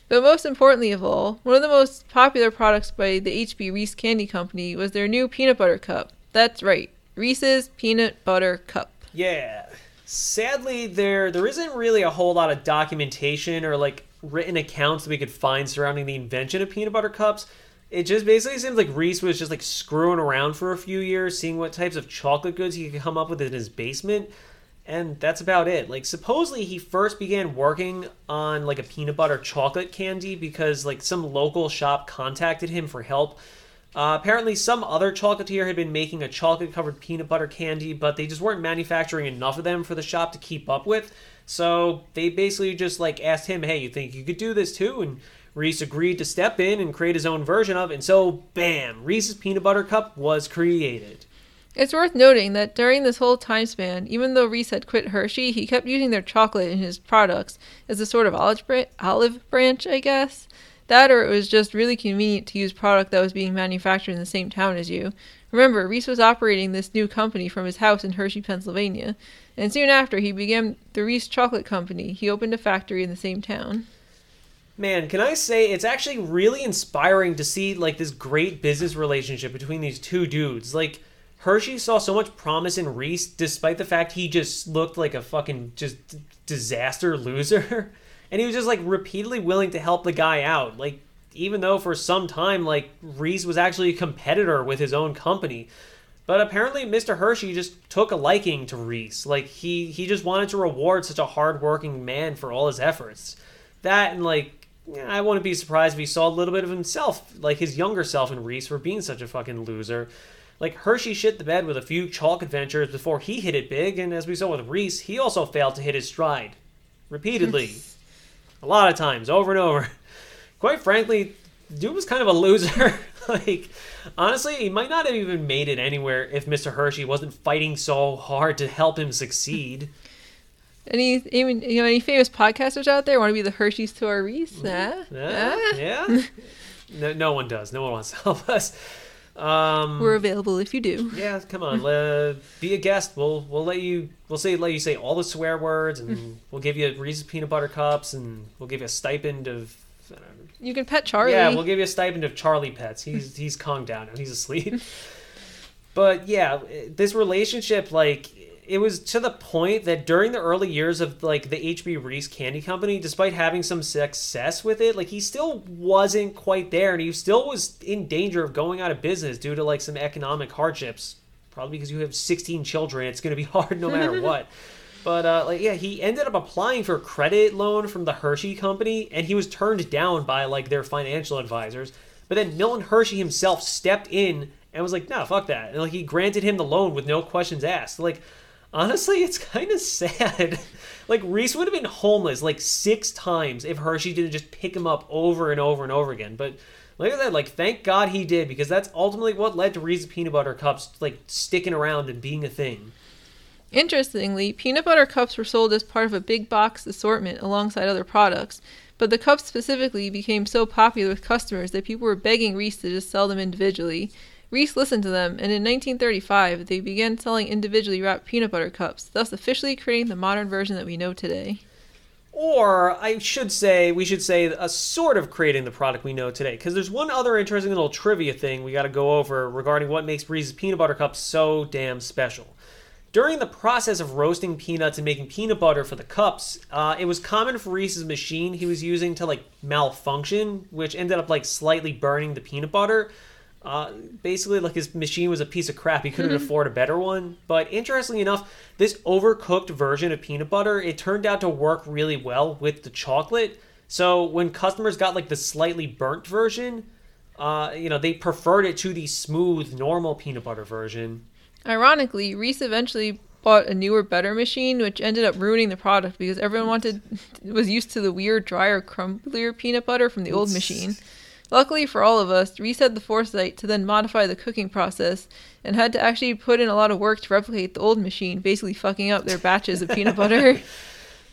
But most importantly of all, one of the most popular products by the HB Reese Candy Company was their new peanut butter cup. That's right, Reese's Peanut Butter Cup. Yeah. Sadly, there there isn't really a whole lot of documentation or like written accounts that we could find surrounding the invention of peanut butter cups. It just basically seems like Reese was just like screwing around for a few years, seeing what types of chocolate goods he could come up with in his basement, and that's about it. Like supposedly he first began working on like a peanut butter chocolate candy because like some local shop contacted him for help. Uh, apparently, some other chocolatier had been making a chocolate covered peanut butter candy, but they just weren't manufacturing enough of them for the shop to keep up with. So they basically just like asked him, "Hey, you think you could do this too?" And Reese agreed to step in and create his own version of. And so, bam, Reese's peanut butter cup was created. It's worth noting that during this whole time span, even though Reese had quit Hershey, he kept using their chocolate in his products as a sort of olive, olive branch, I guess. That or it was just really convenient to use product that was being manufactured in the same town as you. Remember, Reese was operating this new company from his house in Hershey, Pennsylvania, and soon after he began the Reese Chocolate Company. He opened a factory in the same town. Man, can I say it's actually really inspiring to see like this great business relationship between these two dudes. Like Hershey saw so much promise in Reese despite the fact he just looked like a fucking just disaster loser. and he was just like repeatedly willing to help the guy out. Like even though for some time like Reese was actually a competitor with his own company. But apparently Mr. Hershey just took a liking to Reese. Like he he just wanted to reward such a hardworking man for all his efforts. That and like I wouldn't be surprised if he saw a little bit of himself, like his younger self in Reese, for being such a fucking loser. Like Hershey shit the bed with a few chalk adventures before he hit it big, and as we saw with Reese, he also failed to hit his stride. Repeatedly. a lot of times, over and over. Quite frankly, dude was kind of a loser. like, honestly, he might not have even made it anywhere if Mr. Hershey wasn't fighting so hard to help him succeed. Any even you know any famous podcasters out there want to be the Hershey's to our Reese? Huh? Yeah, Huh? yeah. no, no one does. No one wants to help us. Um, We're available if you do. yeah, come on, uh, be a guest. We'll we'll let you we'll say let you say all the swear words, and we'll give you a Reese's peanut butter cups, and we'll give you a stipend of. I don't know, You can pet Charlie. Yeah, we'll give you a stipend of Charlie pets. He's he's calmed down now. He's asleep. but yeah, this relationship, like, it was to the point that during the early years of like the HB Reese Candy Company, despite having some success with it, like he still wasn't quite there, and he still was in danger of going out of business due to like some economic hardships. Probably because you have 16 children, it's going to be hard no matter what. But uh, like, yeah, he ended up applying for a credit loan from the Hershey company, and he was turned down by like their financial advisors. But then Milton Hershey himself stepped in and was like, "No, fuck that," and like he granted him the loan with no questions asked. Like, honestly, it's kind of sad. like Reese would have been homeless like six times if Hershey didn't just pick him up over and over and over again. But like I said, like thank God he did because that's ultimately what led to Reese's peanut butter cups like sticking around and being a thing. Interestingly, peanut butter cups were sold as part of a big box assortment alongside other products, but the cups specifically became so popular with customers that people were begging Reese to just sell them individually. Reese listened to them, and in 1935 they began selling individually wrapped peanut butter cups, thus officially creating the modern version that we know today. Or I should say, we should say a sort of creating the product we know today. Because there's one other interesting little trivia thing we got to go over regarding what makes Reese's peanut butter cups so damn special. During the process of roasting peanuts and making peanut butter for the cups, uh, it was common for Reese's machine he was using to like malfunction, which ended up like slightly burning the peanut butter. Uh, basically, like his machine was a piece of crap. He couldn't afford a better one. But interestingly enough, this overcooked version of peanut butter it turned out to work really well with the chocolate. So when customers got like the slightly burnt version, uh, you know, they preferred it to the smooth, normal peanut butter version. Ironically, Reese eventually bought a newer, better machine, which ended up ruining the product because everyone wanted was used to the weird, drier, crumblier peanut butter from the old machine. Luckily for all of us, Reese had the foresight to then modify the cooking process and had to actually put in a lot of work to replicate the old machine, basically fucking up their batches of peanut butter.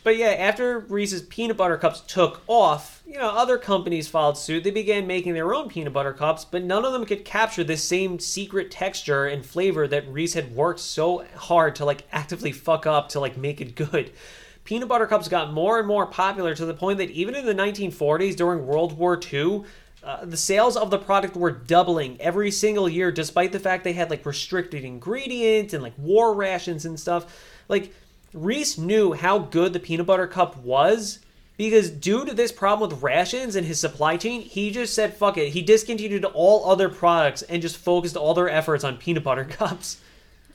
But yeah, after Reese's peanut butter cups took off, you know, other companies followed suit. They began making their own peanut butter cups, but none of them could capture this same secret texture and flavor that Reese had worked so hard to like actively fuck up to like make it good. Peanut butter cups got more and more popular to the point that even in the 1940s during World War II, uh, the sales of the product were doubling every single year, despite the fact they had like restricted ingredients and like war rations and stuff. Like, Reese knew how good the peanut butter cup was because due to this problem with rations and his supply chain, he just said fuck it. He discontinued all other products and just focused all their efforts on peanut butter cups.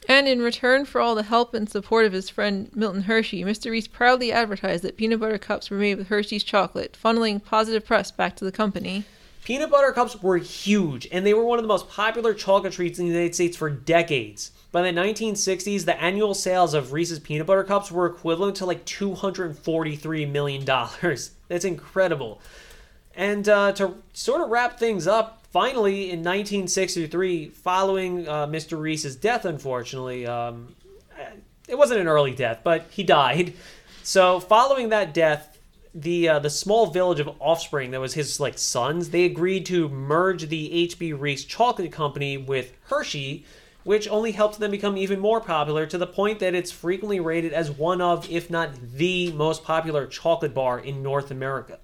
and in return for all the help and support of his friend Milton Hershey, Mr. Reese proudly advertised that peanut butter cups were made with Hershey's chocolate, funneling positive press back to the company. Peanut butter cups were huge, and they were one of the most popular chocolate treats in the United States for decades. By the 1960s, the annual sales of Reese's peanut butter cups were equivalent to like $243 million. That's incredible. And uh, to sort of wrap things up, finally in 1963, following uh, Mr. Reese's death, unfortunately, um, it wasn't an early death, but he died. So, following that death, the uh, the small village of offspring that was his like sons, they agreed to merge the HB Reese chocolate company with Hershey, which only helped them become even more popular to the point that it's frequently rated as one of, if not the most popular chocolate bar in North America.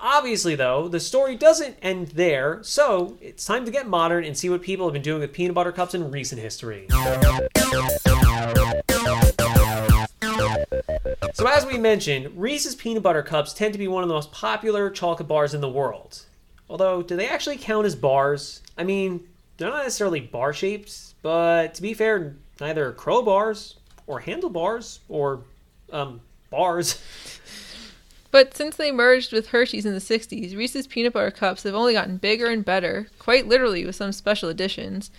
Obviously, though, the story doesn't end there, so it's time to get modern and see what people have been doing with peanut butter cups in recent history. So, as we mentioned, Reese's Peanut Butter Cups tend to be one of the most popular chocolate bars in the world. Although, do they actually count as bars? I mean, they're not necessarily bar shaped, but to be fair, neither crowbars or handlebars or um, bars. But since they merged with Hershey's in the 60s, Reese's peanut butter cups have only gotten bigger and better, quite literally with some special editions.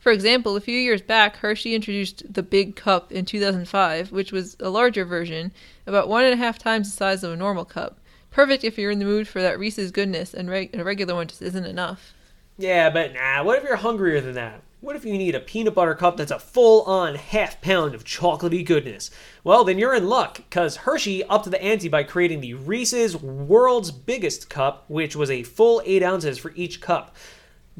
For example, a few years back, Hershey introduced the Big Cup in 2005, which was a larger version, about one and a half times the size of a normal cup. Perfect if you're in the mood for that Reese's goodness and reg- a regular one just isn't enough. Yeah, but nah, what if you're hungrier than that? What if you need a peanut butter cup that's a full on half pound of chocolatey goodness? Well, then you're in luck, because Hershey upped the ante by creating the Reese's World's Biggest Cup, which was a full 8 ounces for each cup.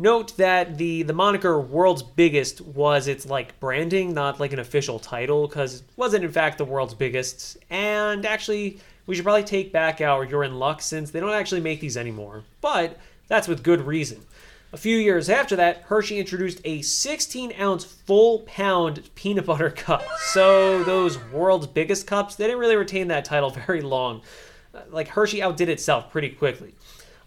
Note that the, the moniker World's Biggest was its like branding, not like an official title, because it wasn't in fact the world's biggest. And actually, we should probably take back our You're in Luck since they don't actually make these anymore. But that's with good reason. A few years after that, Hershey introduced a 16 ounce full pound peanut butter cup. So those world's biggest cups, they didn't really retain that title very long. Uh, Like Hershey outdid itself pretty quickly.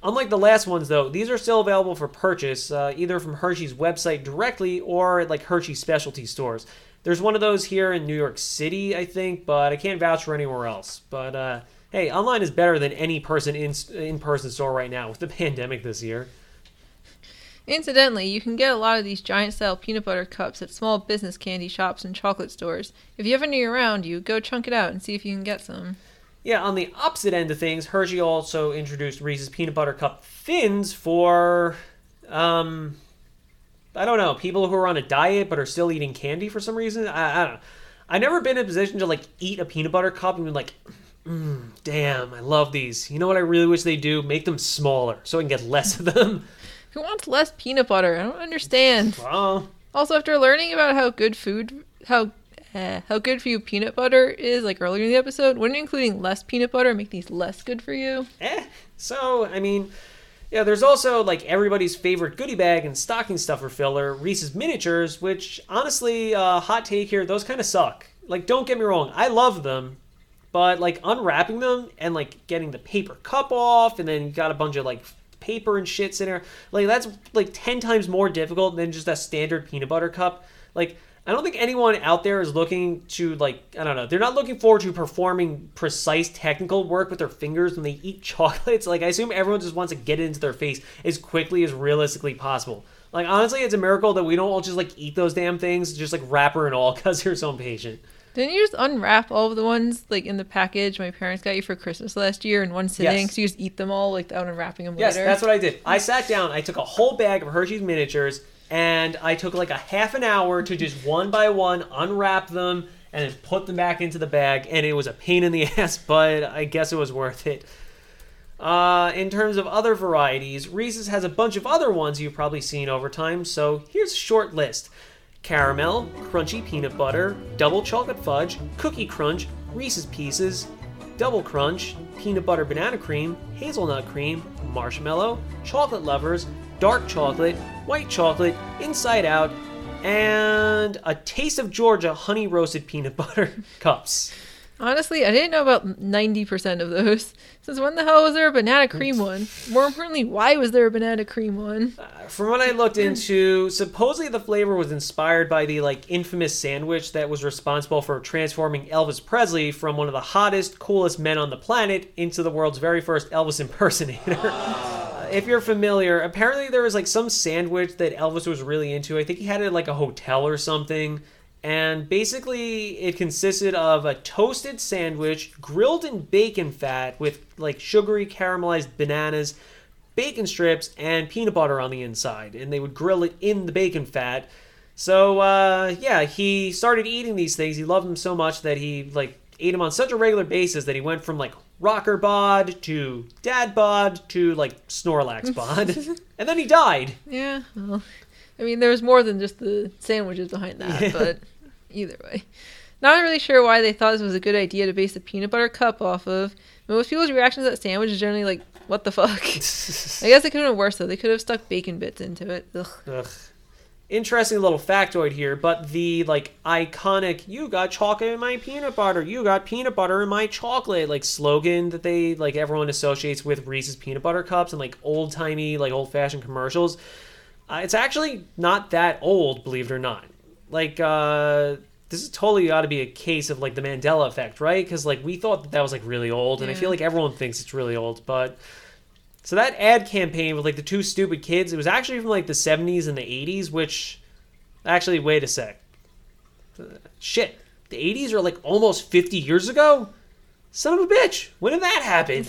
Unlike the last ones, though, these are still available for purchase uh, either from Hershey's website directly or at like Hershey specialty stores. There's one of those here in New York City, I think, but I can't vouch for anywhere else. But uh, hey, online is better than any person in in person store right now with the pandemic this year. Incidentally, you can get a lot of these giant style peanut butter cups at small business candy shops and chocolate stores. If you have any around you, go chunk it out and see if you can get some. Yeah, on the opposite end of things, Hershey also introduced Reese's Peanut Butter Cup Thins for, um, I don't know, people who are on a diet but are still eating candy for some reason. I, I don't know. I've never been in a position to like eat a peanut butter cup and be like, mm, damn, I love these. You know what I really wish they do? Make them smaller so I can get less of them. Who wants less peanut butter? I don't understand. Well, Also, after learning about how good food, how eh, how good for you peanut butter is, like earlier in the episode, wouldn't including less peanut butter make these less good for you? eh. So, I mean, yeah, there's also like everybody's favorite goodie bag and stocking stuffer filler, Reese's Miniatures, which honestly, uh, hot take here, those kind of suck. Like, don't get me wrong, I love them, but like unwrapping them and like getting the paper cup off, and then you got a bunch of like paper and shit in there, like that's like 10 times more difficult than just a standard peanut butter cup. Like, I don't think anyone out there is looking to like I don't know. They're not looking forward to performing precise technical work with their fingers when they eat chocolates. Like I assume everyone just wants to get it into their face as quickly as realistically possible. Like honestly, it's a miracle that we don't all just like eat those damn things, just like wrapper and all, because you're so impatient. Didn't you just unwrap all of the ones like in the package my parents got you for Christmas last year in one sitting? Yes. So you just eat them all like without unwrapping them Yes, later. that's what I did. I sat down, I took a whole bag of Hershey's miniatures, and I took like a half an hour to just one by one unwrap them and then put them back into the bag, and it was a pain in the ass, but I guess it was worth it. Uh, in terms of other varieties, Reese's has a bunch of other ones you've probably seen over time, so here's a short list. Caramel, crunchy peanut butter, double chocolate fudge, cookie crunch, Reese's Pieces, double crunch, peanut butter banana cream, hazelnut cream, marshmallow, chocolate lovers, dark chocolate, white chocolate, inside out, and a taste of Georgia honey roasted peanut butter cups. Honestly, I didn't know about ninety percent of those. Since when the hell was there a banana cream one? More importantly, why was there a banana cream one? Uh, From what I looked into, supposedly the flavor was inspired by the like infamous sandwich that was responsible for transforming Elvis Presley from one of the hottest, coolest men on the planet into the world's very first Elvis impersonator. Uh, if you're familiar, apparently there was like some sandwich that Elvis was really into. I think he had it at like a hotel or something. And basically, it consisted of a toasted sandwich grilled in bacon fat with like sugary caramelized bananas, bacon strips, and peanut butter on the inside. And they would grill it in the bacon fat. So, uh, yeah, he started eating these things. He loved them so much that he like ate them on such a regular basis that he went from like rocker bod to dad bod to like Snorlax bod, and then he died. Yeah. Well, I mean, there was more than just the sandwiches behind that, Yeah. but either way. Not really sure why they thought this was a good idea to base the peanut butter cup off of. Most people's reactions to that sandwich is generally like, what the fuck? I guess it could have been worse though. They could have stuck bacon bits into it. Ugh. Ugh. Interesting little factoid here, but the like iconic "You got chocolate in my peanut butter," "You got peanut butter in my chocolate" like slogan that they like everyone associates with Reese's peanut butter cups and like old timey like old fashioned commercials. Uh, it's actually not that old, believe it or not. Like uh, this is totally ought to be a case of like the Mandela effect, right? Because like we thought that that was like really old, and I feel like everyone thinks it's really old, but. So that ad campaign with like the two stupid kids, it was actually from like the 70s and the 80s, which actually wait a sec. Shit. The 80s are like almost 50 years ago? Son of a bitch. When did that happen?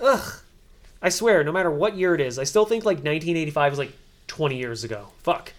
Ugh. I swear, no matter what year it is, I still think like 1985 was like 20 years ago. Fuck.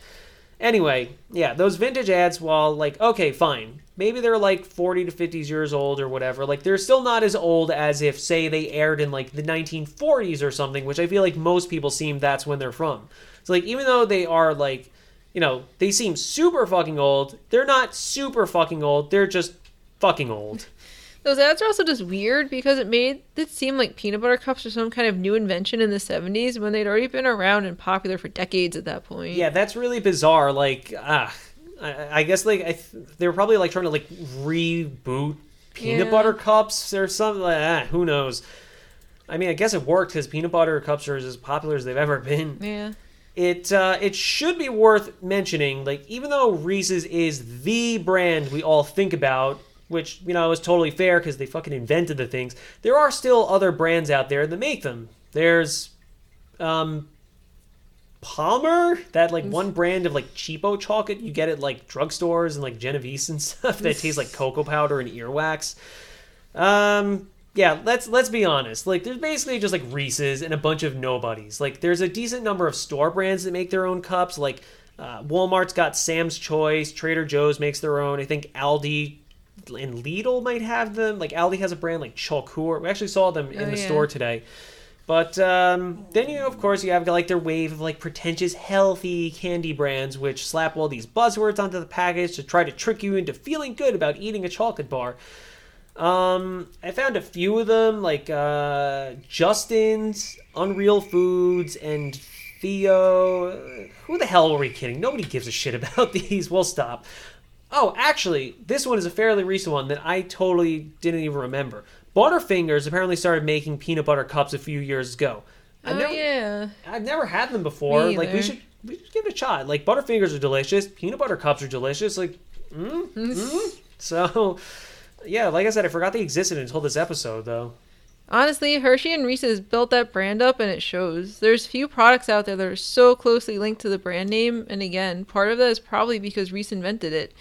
Anyway, yeah, those vintage ads, while like, okay, fine. Maybe they're like 40 to 50 years old or whatever. Like, they're still not as old as if, say, they aired in like the 1940s or something, which I feel like most people seem that's when they're from. So, like, even though they are like, you know, they seem super fucking old, they're not super fucking old. They're just fucking old. Those ads are also just weird because it made it seem like peanut butter cups were some kind of new invention in the 70s when they'd already been around and popular for decades at that point. Yeah, that's really bizarre. Like, ah, I, I guess like I th- they were probably like trying to like reboot peanut Yeah. butter cups or something. Like, ah, who knows? I mean, I guess it worked because peanut butter cups are as popular as they've ever been. Yeah. It uh, it should be worth mentioning. Like, even though Reese's is the brand we all think about. Which you know is totally fair because they fucking invented the things. There are still other brands out there that make them. There's um, Palmer, that like one brand of like cheapo chocolate you get at like drugstores and like Genovese and stuff that tastes like cocoa powder and earwax. Um, yeah, let's let's be honest. Like, there's basically just like Reese's and a bunch of nobodies. Like, there's a decent number of store brands that make their own cups. Like, uh, Walmart's got Sam's Choice, Trader Joe's makes their own. I think Aldi and Lidl might have them. Like, Aldi has a brand like Choceur. We actually saw them in Oh, the yeah. store today. But um, then you, of course, you have like their wave of like pretentious, healthy candy brands, which slap all these buzzwords onto the package to try to trick you into feeling good about eating a chocolate bar. Um, I found a few of them, like uh, Justin's, Unreal Foods, and Theo. Who the hell are we kidding? Nobody gives a shit about these. We'll stop. Oh, actually, this one is a fairly recent one that I totally didn't even remember. Butterfingers apparently started making peanut butter cups a few years ago. Oh, I've never, yeah. I've never had them before. Like we should, we should give it a shot. Like Butterfingers are delicious. Peanut butter cups are delicious. Like, mm, mm. so yeah. Like I said, I forgot they existed until this episode, though. Honestly, Hershey and Reese's built that brand up and it shows. There's few products out there that are so closely linked to the brand name, and again, part of that is probably because Reese invented it.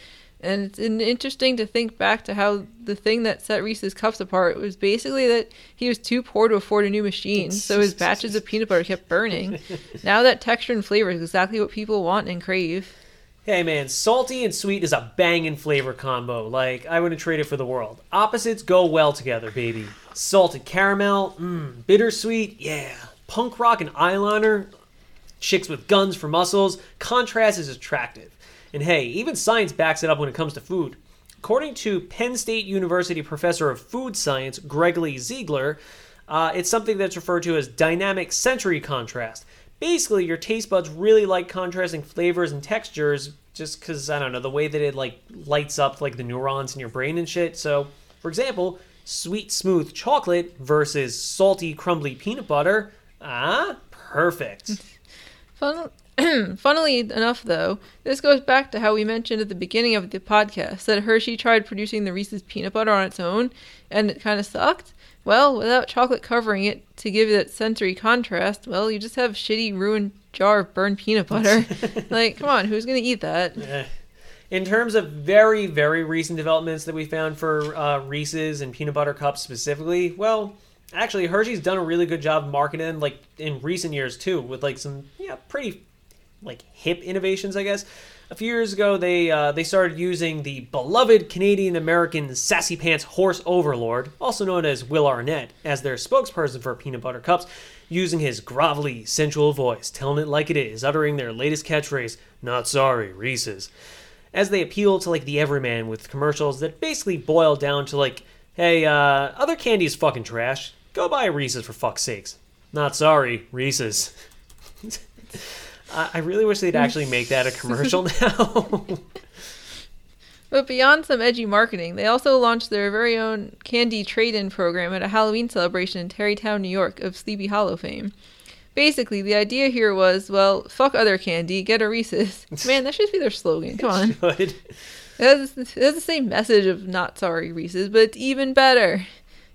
And it's interesting to think back to how the thing that set Reese's cups apart was basically that he was too poor to afford a new machine, so his batches of peanut butter kept burning. now that texture and flavor is exactly what people want and crave. Hey man, salty and sweet is a banging flavor combo. Like I wouldn't trade it for the world. Opposites go well together, baby. Salted caramel, mmm, bittersweet, yeah. Punk rock and eyeliner, chicks with guns for muscles. Contrast is attractive. And hey, even science backs it up when it comes to food. According to Penn State University professor of food science Gregory Ziegler, uh, it's something that's referred to as dynamic sensory contrast. Basically, your taste buds really like contrasting flavors and textures just because, I don't know, the way that it like lights up like the neurons in your brain and shit. So, for example, sweet smooth chocolate versus salty crumbly peanut butter. Ah, perfect. Fun- Funnily enough, though, this goes back to how we mentioned at the beginning of the podcast that Hershey tried producing the Reese's peanut butter on its own, and it kind of sucked. Well, without chocolate covering it to give that sensory contrast, well, you just have shitty, ruined jar of burned peanut butter. like, come on, who's gonna eat that? In terms of very, very recent developments that we found for uh, Reese's and peanut butter cups specifically, well, actually, Hershey's done a really good job marketing, like in recent years too, with like some yeah pretty like hip innovations, I guess. A few years ago, they uh, they started using the beloved Canadian American sassy pants horse overlord, also known as Will Arnett, as their spokesperson for peanut butter cups, using his grovelly, sensual voice, telling it like it is, uttering their latest catchphrase, "Not sorry, Reese's." As they appeal to like the everyman with commercials that basically boil down to like, "Hey, uh, other candy is fucking trash. Go buy Reese's for fuck's sakes." Not sorry, Reese's. I I really wish they'd actually make that a commercial now. But beyond some edgy marketing, they also launched their very own candy trade-in program at a Halloween celebration in Tarrytown, New York, of Sleepy Hollow fame. Basically, the idea here was, well, fuck other candy, get a Reese's. Man, that should be their slogan. Come on. It has, it has the same message of not sorry Reese's, but it's even better.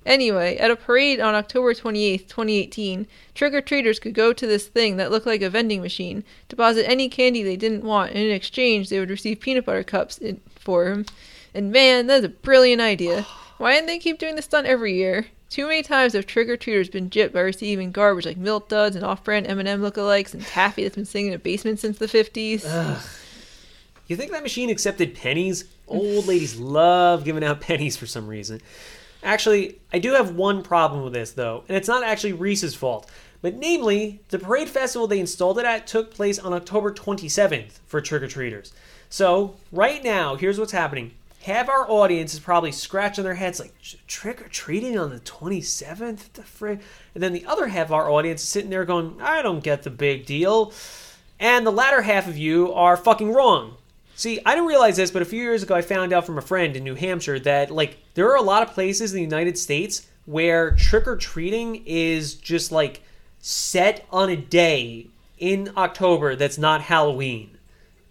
Anyway, at a parade on October 28th, 2018, trick or treaters could go to this thing that looked like a vending machine, deposit any candy they didn't want, and in exchange, they would receive peanut butter cups in, for them. And man, that's a brilliant idea. Why didn't they keep doing this stunt every year? Too many times have trick or treaters been gypped by receiving garbage like milk duds and off-brand M&M lookalikes and taffy that's been sitting in a basement since the 50s. You think that machine accepted pennies? Old ladies love giving out pennies for some reason. Actually, I do have one problem with this though, and it's not actually Reese's fault. But namely, the parade festival they installed it at took place on October 27th for trick or treaters. So, right now, here's what's happening. Half our audience is probably scratching their heads like, trick or treating on the 27th? The frig? And then the other half of our audience is sitting there going, I don't get the big deal. And the latter half of you are fucking wrong. See, I didn't realize this, but a few years ago I found out from a friend in New Hampshire that like there are a lot of places in the United States where trick or treating is just like set on a day in October that's not Halloween.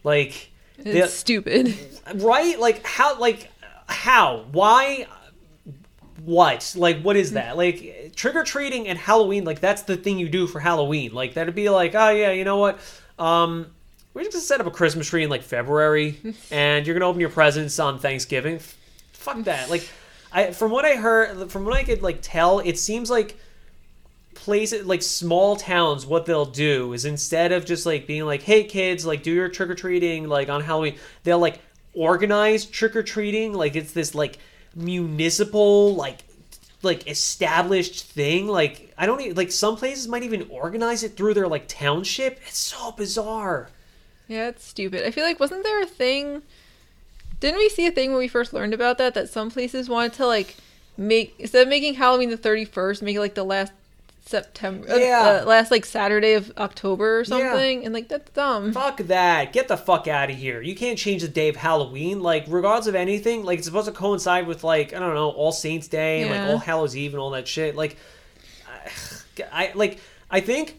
Like It's the- stupid. right? Like how like how? Why what? Like what is that? Like trick or treating and Halloween, like that's the thing you do for Halloween. Like that'd be like, oh yeah, you know what? Um we're just gonna set up a Christmas tree in like February and you're gonna open your presents on Thanksgiving. F- Fuck that. Like I from what I heard from what I could like tell, it seems like places like small towns what they'll do is instead of just like being like hey kids like do your trick-or-treating like on halloween they'll like organize trick-or-treating like it's this like municipal like like established thing like i don't even like some places might even organize it through their like township it's so bizarre Yeah, it's stupid. I feel like wasn't there a thing? Didn't we see a thing when we first learned about that that some places wanted to like make instead of making Halloween the thirty first, make it like the last September, uh, Yeah. uh, last like Saturday of October or something, and like that's dumb. Fuck that. Get the fuck out of here. You can't change the day of Halloween. Like, regardless of anything, like, it's supposed to coincide with, like, I don't know, All Saints Day and, like, All Hallows Eve and all that shit. Like, I, I like, I think,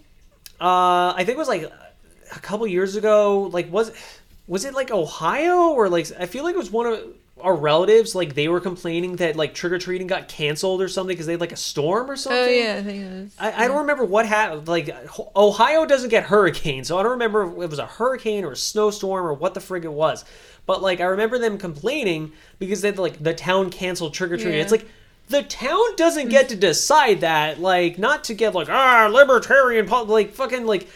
uh, I think it was, like, a couple years ago, like, was, was it, like, Ohio? Or, like, I feel like it was one of our relatives, like, they were complaining that, like, trick-or-treating got canceled or something because they had, like, a storm or something. Oh yeah, I think it was. I, I don't remember what happened. Like Ohio doesn't get hurricanes, so I don't remember if it was a hurricane or a snowstorm or what the frig it was. But like I remember them complaining because they like the town canceled trick or treating. Yeah. It's like the town doesn't get to decide that. Like not to get like ah libertarian pol- like fucking like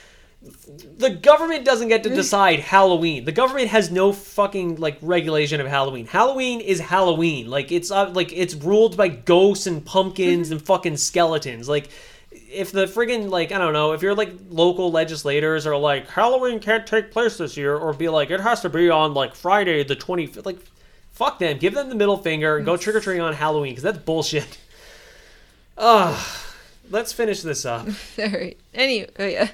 the government doesn't get to decide Halloween. The government has no fucking like regulation of Halloween. Halloween is Halloween. Like it's uh, like it's ruled by ghosts and pumpkins and fucking skeletons. Like if the friggin' like I don't know, if you're like local legislators are like Halloween can't take place this year, or be like it has to be on like Friday the 25th, like fuck them, give them the middle finger and go trick or treating on Halloween because that's bullshit. Ugh. Let's finish this up. All right. Anyway, oh yeah.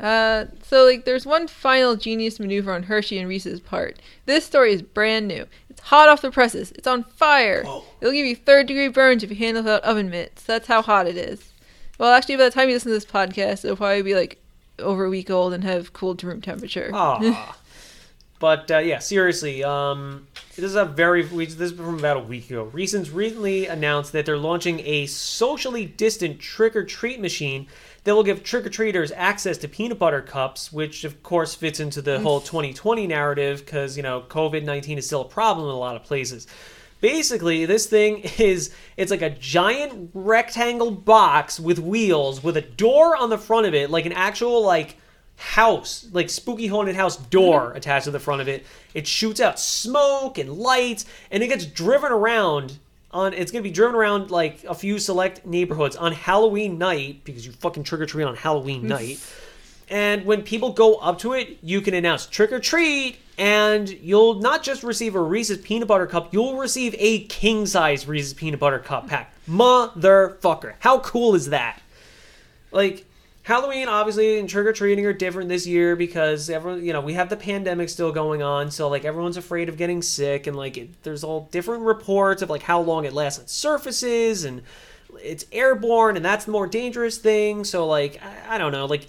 Uh, so like, there's one final genius maneuver on Hershey and Reese's part. This story is brand new. It's hot off the presses. It's on fire. Whoa. It'll give you third degree burns if you handle it without oven mitts. That's how hot it is. Well, actually, by the time you listen to this podcast, it'll probably be like over a week old and have cooled to room temperature. Aw. but uh, yeah, seriously, um, this is a very we, this is from about a week ago. Reese's recently announced that they're launching a socially distant trick or treat machine that will give trick or treaters access to peanut butter cups, which of course fits into the whole 2020 narrative because you know COVID 19 is still a problem in a lot of places. Basically, this thing is it's like a giant rectangle box with wheels with a door on the front of it, like an actual like house, like spooky haunted house door mm-hmm. attached to the front of it. It shoots out smoke and lights, and it gets driven around on. It's gonna be driven around like a few select neighborhoods on Halloween night because you fucking trick or treat on Halloween night. And when people go up to it, you can announce trick or treat, and you'll not just receive a Reese's peanut butter cup, you'll receive a king size Reese's peanut butter cup pack. Motherfucker. How cool is that? Like, Halloween, obviously, and trick or treating are different this year because everyone, you know, we have the pandemic still going on, so like everyone's afraid of getting sick, and like it, there's all different reports of like how long it lasts on surfaces, and it's airborne, and that's the more dangerous thing. So like, I, I don't know, like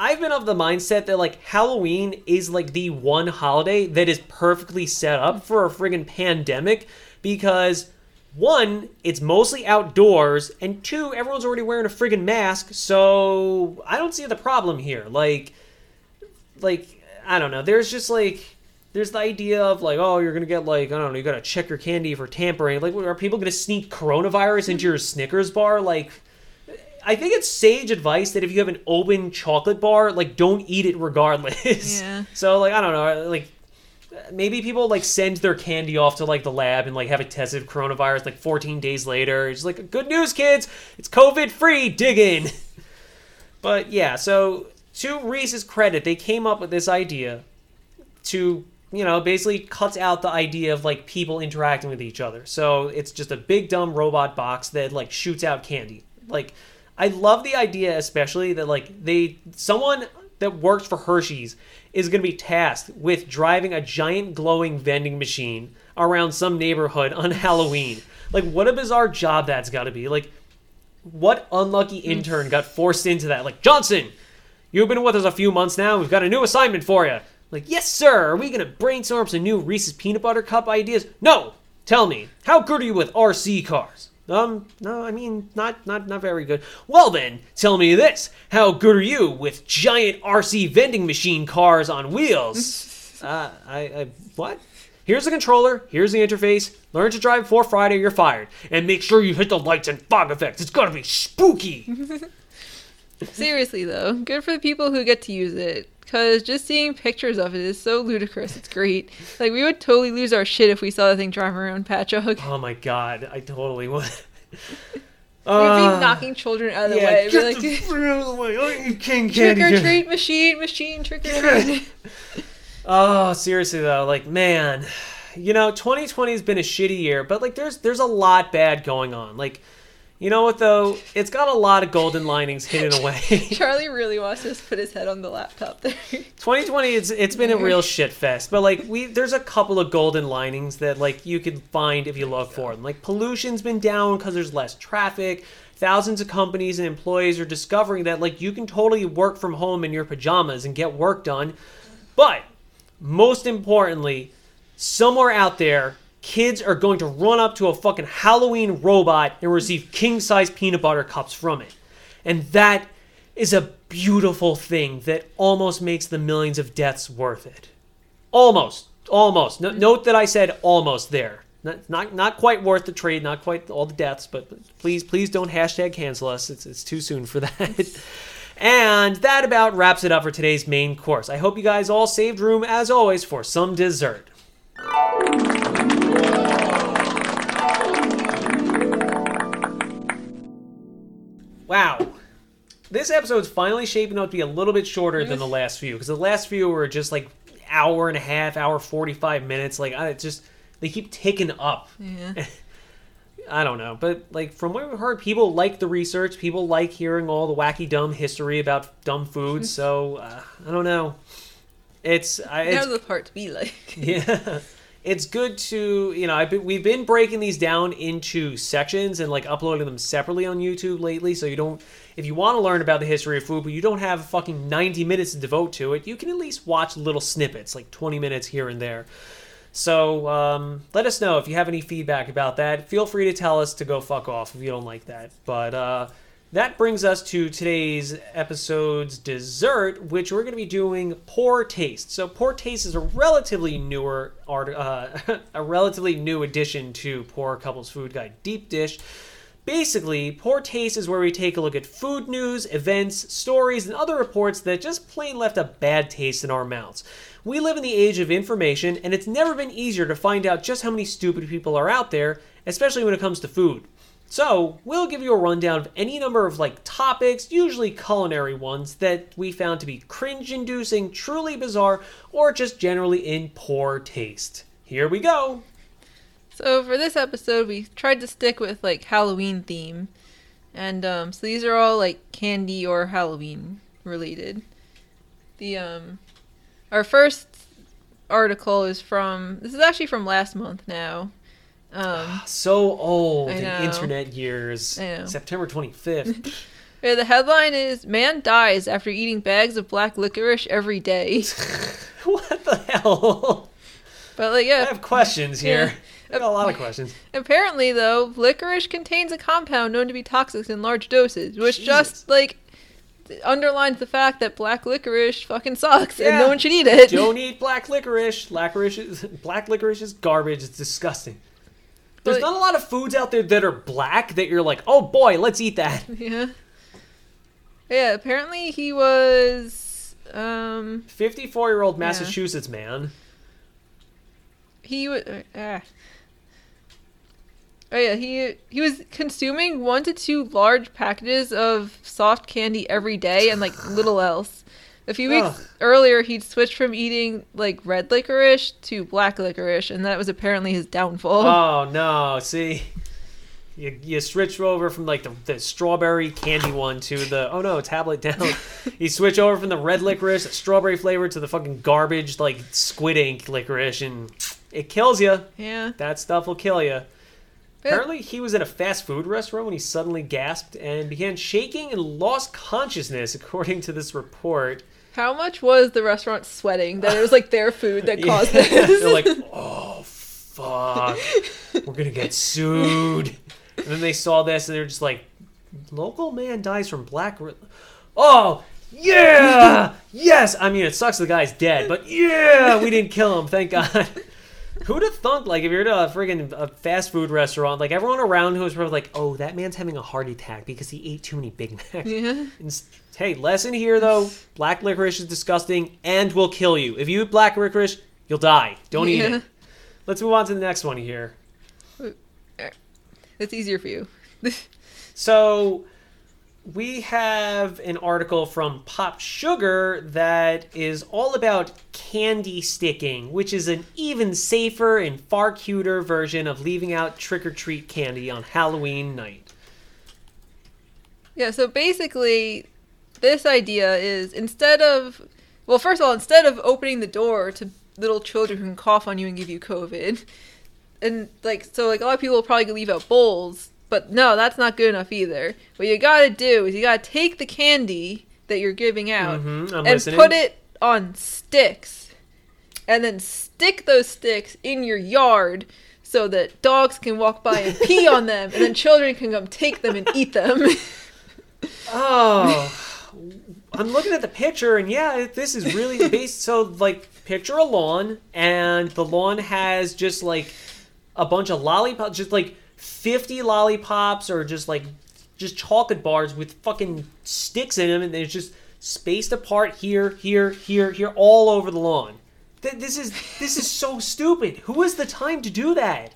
I've been of the mindset that like Halloween is like the one holiday that is perfectly set up for a friggin' pandemic because one, it's mostly outdoors, and two, everyone's already wearing a friggin' mask, so I don't see the problem here. Like, like I don't know. There's just like there's the idea of like, oh, you're gonna get like I don't know, you gotta check your candy for tampering. Like, are people gonna sneak coronavirus into your Snickers bar? Like, I think it's sage advice that if you have an open chocolate bar, like don't eat it regardless. Yeah. So like I don't know, like maybe people like send their candy off to like the lab and like have it tested coronavirus like 14 days later. It's like good news, kids. It's COVID free. Dig in. But yeah, so to Reese's credit, they came up with this idea to you know basically cut out the idea of like people interacting with each other. So it's just a big dumb robot box that like shoots out candy. Like I love the idea especially that like they someone that works for Hershey's is going to be tasked with driving a giant glowing vending machine around some neighborhood on Halloween. Like what a bizarre job that's got to be. Like what unlucky mm. intern got forced into that? Like, Johnson, you've been with us a few months now. We've got a new assignment for you. Like, yes, sir. Are we going to brainstorm some new Reese's peanut butter cup ideas? No. Tell me, how good are you with RC cars? Um, no, I mean, not, not, not very good. Well then, tell me this: How good are you with giant RC vending machine cars on wheels? uh, I, I, what? Here's the controller. Here's the interface. Learn to drive before Friday. You're fired. And make sure you hit the lights and fog effects. It's gonna be spooky. Seriously though, good for the people who get to use it. Cause just seeing pictures of it is so ludicrous. It's great. Like we would totally lose our shit if we saw the thing driving around Patchogue. oh my god, I totally would. We'd Uh, be knocking children out of the yeah, way. Get like, the out of the way. I eat king trick or treat machine, machine, trick or treat. Oh, seriously though, like man, you know, 2020 has been a shitty year, but like there's there's a lot bad going on. Like, you know what though? It's got a lot of golden linings hidden away. Charlie really wants to just put his head on the laptop there. 2020 it's it's been a real shit fest but like we there's a couple of golden linings that like you can find if you look for them like pollution's been down because there's less traffic thousands of companies and employees are discovering that like you can totally work from home in your pajamas and get work done but most importantly somewhere out there kids are going to run up to a fucking halloween robot and receive king size peanut butter cups from it and that is a beautiful thing that almost makes the millions of deaths worth it. Almost, almost. No, note that I said almost there. Not, not, not quite worth the trade. Not quite all the deaths, but please, please don't hashtag cancel us. It's, it's too soon for that. and that about wraps it up for today's main course. I hope you guys all saved room as always for some dessert. Wow. This episode's finally shaping up to be a little bit shorter than the last few because the last few were just like hour and a half, hour 45 minutes. Like, I just, they keep ticking up. Yeah. I don't know, but like from what we've heard, people like the research. People like hearing all the wacky, dumb history about dumb foods. So uh, I don't know. It's, I it's Now the part to be like. yeah it's good to you know I've been, we've been breaking these down into sections and like uploading them separately on youtube lately so you don't if you want to learn about the history of food but you don't have fucking 90 minutes to devote to it you can at least watch little snippets like 20 minutes here and there. So um, let us know if you have any feedback about that. Feel free to tell us to go fuck off if you don't like that but uh, that brings us to today's episode's dessert, which we're going to be doing poor taste. So, poor taste is a relatively newer art, uh, a relatively new addition to Poor Couples Food Guide Deep Dish. Basically, Poor Taste is where we take a look at food news, events, stories, and other reports that just plain left a bad taste in our mouths. We live in the age of information, and it's never been easier to find out just how many stupid people are out there, especially when it comes to food. So, we'll give you a rundown of any number of like topics, usually culinary ones, that we found to be cringe inducing, truly bizarre, or just generally in poor taste. Here we go. So for this episode, we tried to stick with like Halloween theme, and um, so these are all like candy or Halloween related. The um, our first article is from this is actually from last month now. Um, So old in internet years. September 25th. yeah, the headline is "Man dies after eating bags of black licorice every day." what the hell? But like yeah. I have questions here. Yeah. I got a lot of questions. Apparently, though, licorice contains a compound known to be toxic in large doses, which Jesus. just like underlines the fact that black licorice fucking sucks and no one should eat it. Don't eat black licorice. Licorice is, black licorice is garbage. It's disgusting. There's not a lot of foods out there that are black that you're like, oh boy, let's eat that. yeah. Yeah. Apparently, he was. Um. 54 year old Massachusetts man. He was. Uh, oh yeah. He he was consuming one to two large packages of soft candy every day and like little else. A few weeks Ugh. earlier, he'd switched from eating like red licorice to black licorice, and that was apparently his downfall. Oh no! See, you you switch over from like the, the strawberry candy one to the oh no tablet down. you switch over from the red licorice, strawberry flavor, to the fucking garbage like squid ink licorice, and it kills you. yeah. That stuff will kill you. But- Apparently, he was at a fast food restaurant when he suddenly gasped and began shaking and lost consciousness, according to this report. How much was the restaurant sweating that it was like their food that caused Yeah. this? They're like, oh fuck, we're gonna get sued. And then they saw this and they're just like, local man dies from black. Ri- oh yeah, yes. I mean, it sucks the guy's dead, but yeah, we didn't kill him. Thank God. Who'd have thunk, like, if you're at a friggin' a fast food restaurant, like, everyone around who was probably like, oh, that man's having a heart attack because he ate too many Big Macs. yeah. And Hey, lesson here though: black licorice is disgusting and will kill you. If you eat black licorice, you'll die. Don't eat it. Let's move on to the next one here. It's easier for you. So, we have an article from Pop Sugar that is all about candy sticking, which is an even safer and far cuter version of leaving out trick or treat candy on Halloween night. Yeah, so basically, this idea is instead of, well, first of all, instead of opening the door to little children who can cough on you and give you COVID, and like, so like a lot of people will probably leave out bowls, but no, that's not good enough either. What you gotta do is you gotta take the candy that you're giving out Mhm, and listening. put it on sticks, and then stick those sticks in your yard. So that dogs can walk by and pee on them, and then children can come take them and eat them. Oh, I'm looking at the picture, and yeah, this is really based. So, like, picture a lawn, and the lawn has just like a bunch of lollipops, just like 50 lollipops, or just like just chocolate bars with fucking sticks in them, and they're just spaced apart here, here, here, here, all over the lawn. Th- This is this is so stupid. Who has the time to do that?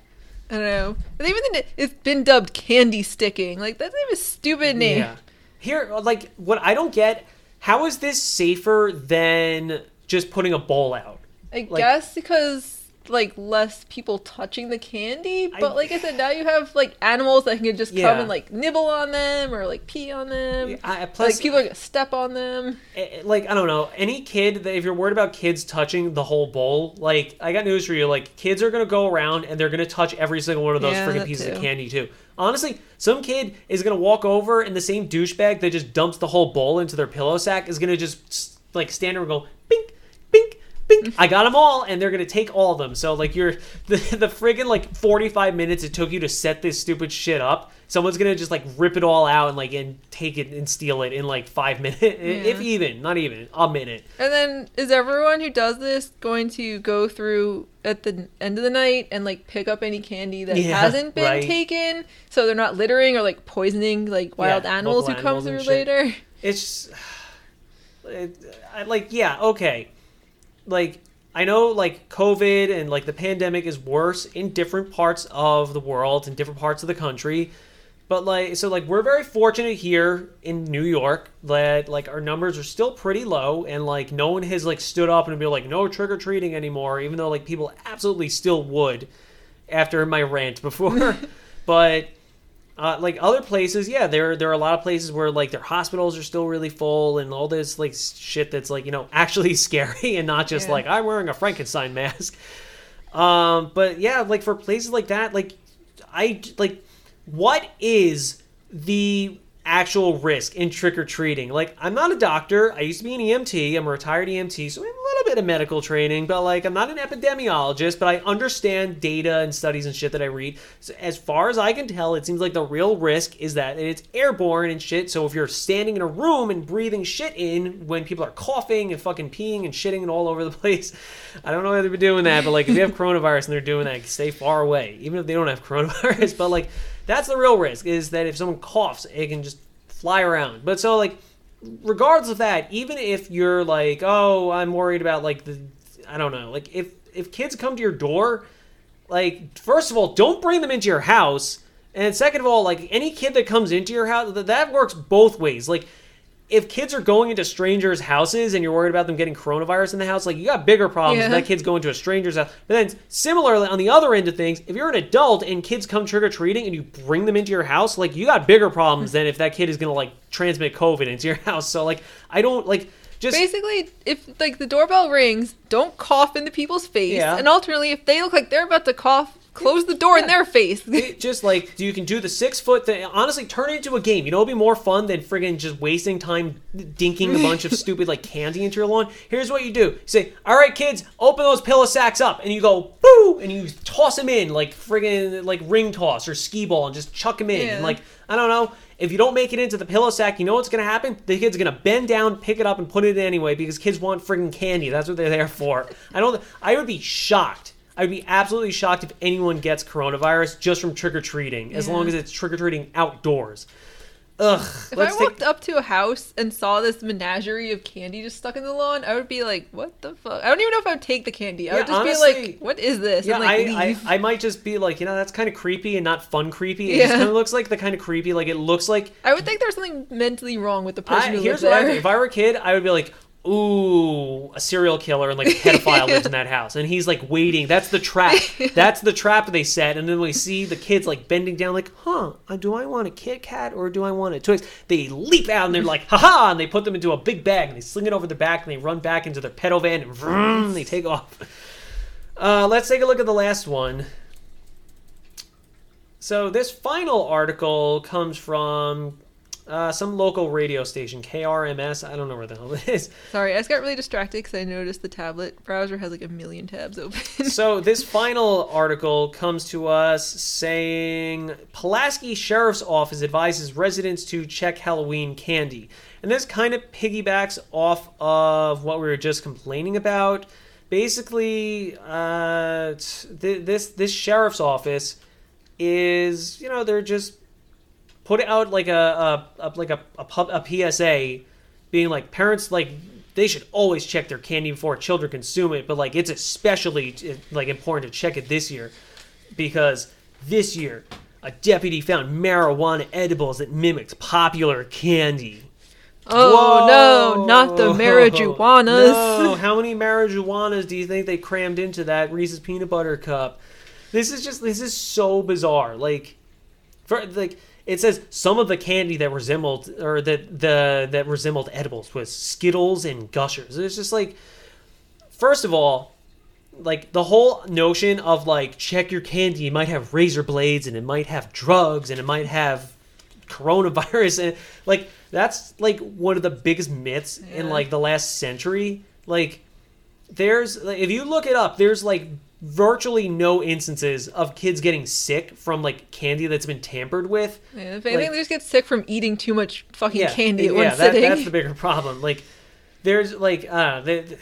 I don't know. And even then, it- it's been dubbed candy sticking. Like that's even a stupid name. Yeah. Here, like, what I don't get, how is this safer than just putting a ball out? I Like- guess because like less people touching the candy. But I- like I said, now you have like animals that can just come and like nibble on them or like pee on them. I, plus, like people gonna step on them. eh, like, I don't know, any kid, that if you're worried about kids touching the whole bowl, like, I got news for you. Like, kids are to go around and they're to touch every single one of those Yeah, freaking pieces of candy, too. Honestly, some kid is to walk over and the same douchebag that just dumps the whole bowl into their pillow sack is to just, like, stand there and go, bink, bink, bink, I got them all, and they're gonna take all of them. So like you're the the friggin' like 45 minutes it took you to set this stupid shit up. Someone's gonna just like rip it all out and like and take it and steal it in like five minutes, if even, not even a minute. And then is everyone who does this going to go through at the end of the night and like pick up any candy that Yeah, hasn't been right. taken so they're not littering or like poisoning like wild Yeah, animals who come animals through later? it's it, I, like yeah okay like i know like covid and like the pandemic is worse in different parts of the world and different parts of the country but like so like we're very fortunate here in new york that like our numbers are still pretty low and like no one has like stood up and be like no trick-or-treating anymore even though like people absolutely still would after my rant before. But uh, like other places, yeah, there there are a lot of places where like their hospitals are still really full and all this like shit that's like you know actually scary and not just Yeah. like I'm wearing a Frankenstein mask. Um, but yeah, like for places like that, like I like what is the actual risk in trick or treating? Like I'm not a doctor. I used to be an EMT. I'm a retired EMT, so I have a little bit of medical training, but like I'm not an epidemiologist, but I understand data and studies and shit that I read. So as far as I can tell, it seems like the real risk is that it's airborne and shit. So if you're standing in a room and breathing shit in when people are coughing and fucking peeing and shitting and all over the place, I don't know why they've been doing that, but like if you have coronavirus and they're doing that, stay far away. Even if they don't have coronavirus, but like that's the real risk is that if someone coughs, it can just fly around. But so like regardless of that, even if you're like, oh, I'm worried about like the, I don't know, like if if kids come to your door, like first of all, don't bring them into your house, and second of all, like any kid that comes into your house, that that works both ways. Like if kids are going into strangers' houses and you're worried about them getting coronavirus in the house, like you got bigger problems. Yeah. That kid's going to a stranger's house. But then similarly, on the other end of things, if you're an adult and kids come trick or treating and you bring them into your house, like you got bigger problems than if that kid is gonna like transmit COVID into your house. So like I don't like just Basically, if like the doorbell rings, don't cough in the people's face. Yeah. And alternately, if they look like they're about to cough, close the door in their face. it just like you can do the six foot thing. Honestly, turn it into a game. You know, it'd be more fun than friggin' just wasting time dinking a bunch of stupid like candy into your lawn. Here's what you do: you say, "All right, kids, open those pillow sacks up," and you go boo, and you toss them in like friggin' like ring toss or skee ball, and just chuck them in. Yeah. And like I don't know. If you don't make it into the pillow sack, you know what's gonna happen? The kid's gonna bend down, pick it up, and put it in anyway because kids want friggin' candy. That's what they're there for. I don't. I would be shocked. I would be absolutely shocked if anyone gets coronavirus just from trick or treating, as long as it's trick or treating outdoors. Ugh. If I take- walked up to a house and saw this menagerie of candy just stuck in the lawn, I would be like, "What the fuck?" I don't even know if I would take the candy. I Yeah, would just honestly- be like, "What is this?" yeah, like I, I. I might just be like, you know, that's kind of creepy and not fun creepy. It just Yeah. kind of looks like the kind of creepy, like it looks like I would think there's something mentally wrong with the person I, who here's lives what I there. think. If I were a kid, I would be like, ooh, a serial killer and like a pedophile lives in that house. And he's like waiting. That's the trap. That's the trap they set. And then we see the kids like bending down, like, huh, uh, do I want a Kit Kat or do I want a Twix? They leap out and they're like, haha, and they put them into a big bag and they sling it over their back and they run back into their pedal van and vroom, they take off. Uh, let's take a look at the last one. So this final article comes from uh, some local radio station, KRMS. I don't know where the hell it is. Sorry, I just got really distracted because I noticed the tablet browser has like a million tabs open. so this final article comes to us saying Pulaski Sheriff's Office advises residents to check Halloween candy. And this kind of piggybacks off of what we were just complaining about. Basically, uh, t- this this sheriff's office is, you know, they're just put out like a, a, a like a, a, pub, a PSA being like parents like they should always check their candy before children consume it but like it's especially like important to check it this year because this year a deputy found marijuana edibles that mimicked popular candy oh no, not the marijuanas. No, how many marijuanas do you think they crammed into that Reese's peanut butter cup? This is just this is so bizarre. Like, for like it says some of the candy that resembled or that the that resembled edibles was Skittles and Gushers. It's just like, first of all, like the whole notion of like check your candy. It might have razor blades and it might have drugs and it might have coronavirus and like that's like one of the biggest myths in like the last century like there's like, if you look it up, there's like virtually no instances of kids getting sick from like candy that's been tampered with. Yeah, if anything, Like- they just get sick from eating too much fucking yeah, candy at yeah, one that, sitting. that's the bigger problem. Like, there's like, uh, the,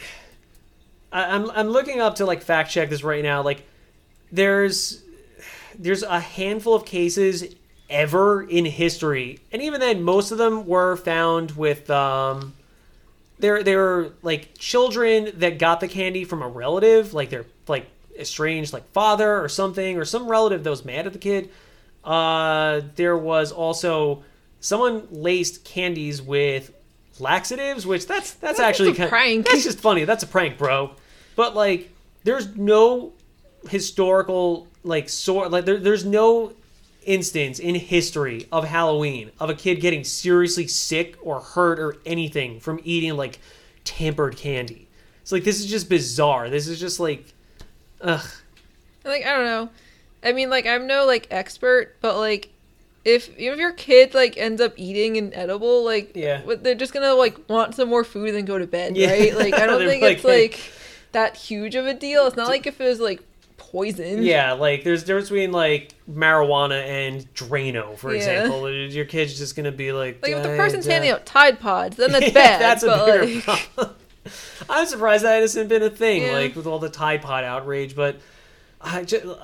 I, I'm I'm looking up to like fact check this right now. Like, there's there's a handful of cases ever in history, and even then, most of them were found with um, they're they're like children that got the candy from a relative, like they're like estranged like father or something, or some relative that was mad at the kid. Uh, there was also someone laced candies with laxatives, which that's that's, That's actually a kind prank. That's just funny. That's a prank, bro. But like, there's no historical like sort like there, there's no instance in history of Halloween of a kid getting seriously sick or hurt or anything from eating like tampered candy. It's like this is just bizarre. This is just like, ugh. like I don't know. I mean, like I'm no like expert, but like if you know, if your kid like ends up eating an edible, like Yeah. they're just gonna like want some more food and go to bed, Yeah. right? Like I don't think like, it's like that huge of a deal. It's not like if it was like poison. Yeah, like there's difference between like marijuana and Drano, for Yeah. example. Your kid's just gonna be like, Like if the "Uh, person's uh." handing out Tide Pods, then that's Yeah, bad. that's a bigger like, problem. I'm surprised that hasn't been a thing, Yeah. like with all the Tide Pod outrage. But I just, uh,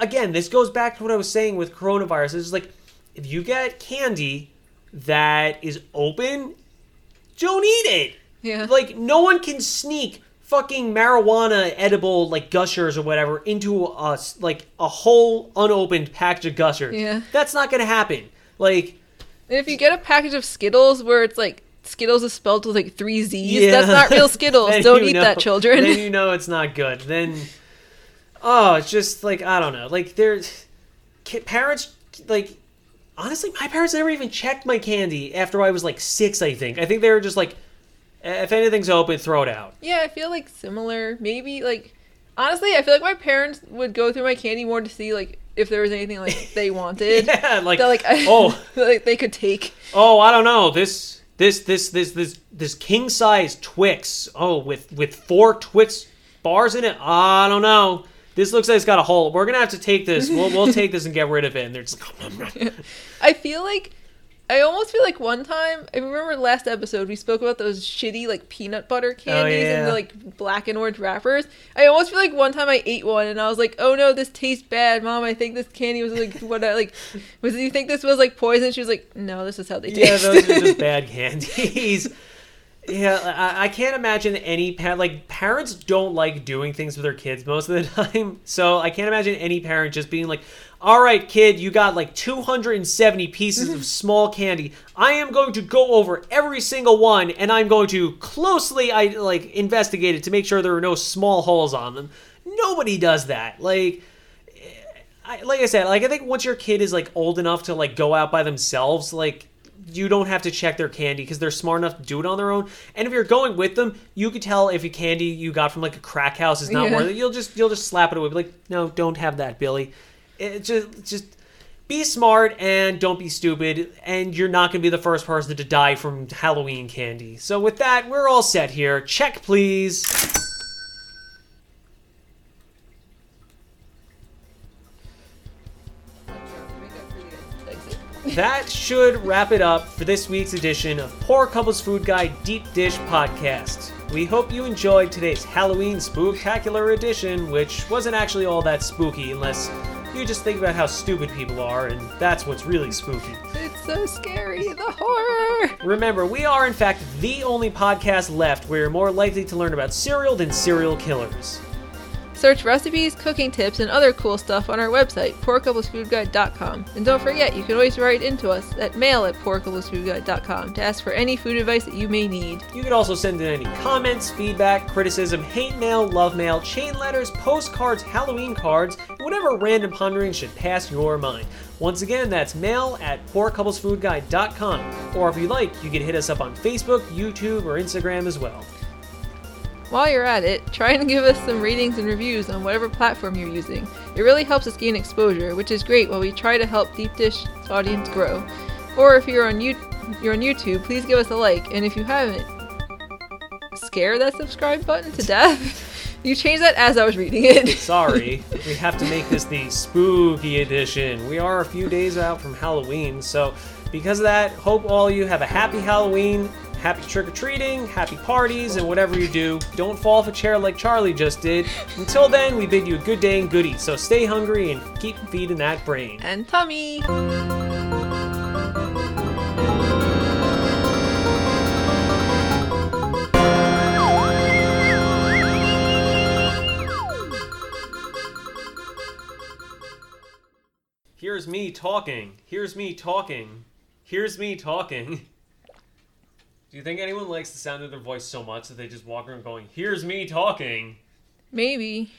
again, this goes back to what I was saying with coronavirus. It's like if you get candy that is open, don't eat it. Yeah. Like no one can sneak fucking marijuana edible like gushers or whatever into a like a whole unopened package of gushers. Yeah. That's not gonna happen. Like And if you get a package of Skittles where it's like Skittles is spelled with like three Z's, Yeah. that's not real Skittles. Don't eat know- that, children. Then you know it's not good. Then, oh, it's just like I don't know. Like there's parents like honestly, my parents never even checked my candy after I was like six. I think. I think they were just like, "Eh, if anything's open, throw it out. Yeah, I feel like similar. Maybe like honestly, I feel like my parents would go through my candy more to see like if there was anything like they wanted Yeah, like, that like oh, like they could take. oh, I don't know this. This this this this this king size Twix. Oh, with with four Twix bars in it. I don't know. This looks like it's got a hole. We're gonna have to take this. We'll we'll take this and get rid of it. And they're just like, I feel like I almost feel like one time I remember last episode we spoke about those shitty like peanut butter oh, candies and yeah. the like black and orange wrappers. I almost feel like one time I ate one and I was like, "Oh no, this tastes bad, mom. I think this candy was like what I like was you think this was like poison?" She was like, "No, this is how they yeah, taste." those are just bad candies. Yeah, I, I can't imagine any like parents don't like doing things with their kids most of the time. So I can't imagine any parent just being like, "All right, kid, you got like 270 pieces of mm-hmm. small candy. I am going to go over every single one, and I'm going to closely I like investigate it to make sure there are no small holes on them." Nobody does that. Like. Eh, I, like I said, like I think once your kid is like old enough to like go out by themselves, like you don't have to check their candy because they're smart enough to do it on their own. And if you're going with them, you could tell if a candy you got from like a crack house is not Yeah. worth it. You'll just you'll just slap it away. Be like, no, don't have that, Billy. It just just be smart and don't be stupid. And you're not gonna be the first person to die from Halloween candy. So with that, we're all set here. Check, please. That should wrap it up for this week's edition of Poor Couples Food Guide Deep Dish Podcast. We hope you enjoyed today's Halloween Spooktacular edition, which wasn't actually all that spooky unless you just think about how stupid people are, and that's what's really spooky. It's so scary, the horror. Remember, we are in fact the only podcast left where you're more likely to learn about cereal than serial killers. Search recipes, cooking tips, and other cool stuff on our website, poorcouplesfoodguide.com. And don't forget, you can always write into us at mail at poorcouplesfoodguide.com to ask for any food advice that you may need. You can also send in any comments, feedback, criticism, hate mail, love mail, chain letters, postcards, Halloween cards, and whatever random pondering should pass your mind. Once again, that's mail at poorcouplesfoodguide.com. Or if you like, you can hit us up on Facebook, YouTube, or Instagram as well. While you're at it, try and give us some ratings and reviews on whatever platform you're using. It really helps us gain exposure, which is great while we try to help Deep Dish's audience grow. Or if you're on you- you're on YouTube, please give us a like, and if you haven't, scare that subscribe button to death. You changed that as I was reading it. Sorry, we have to make this the spooky edition. We are a few days out from Halloween, so because of that, hope all you have a happy Halloween, happy trick or treating, happy parties, and whatever you do, don't fall off a chair like Charlie just did. Until then, we bid you a good day and goodie, so stay hungry and keep feeding that brain. And tummy. Here's me talking. Here's me talking. Here's me talking. Do you think anyone likes the sound of their voice so much that they just walk around going, Here's me talking? Maybe.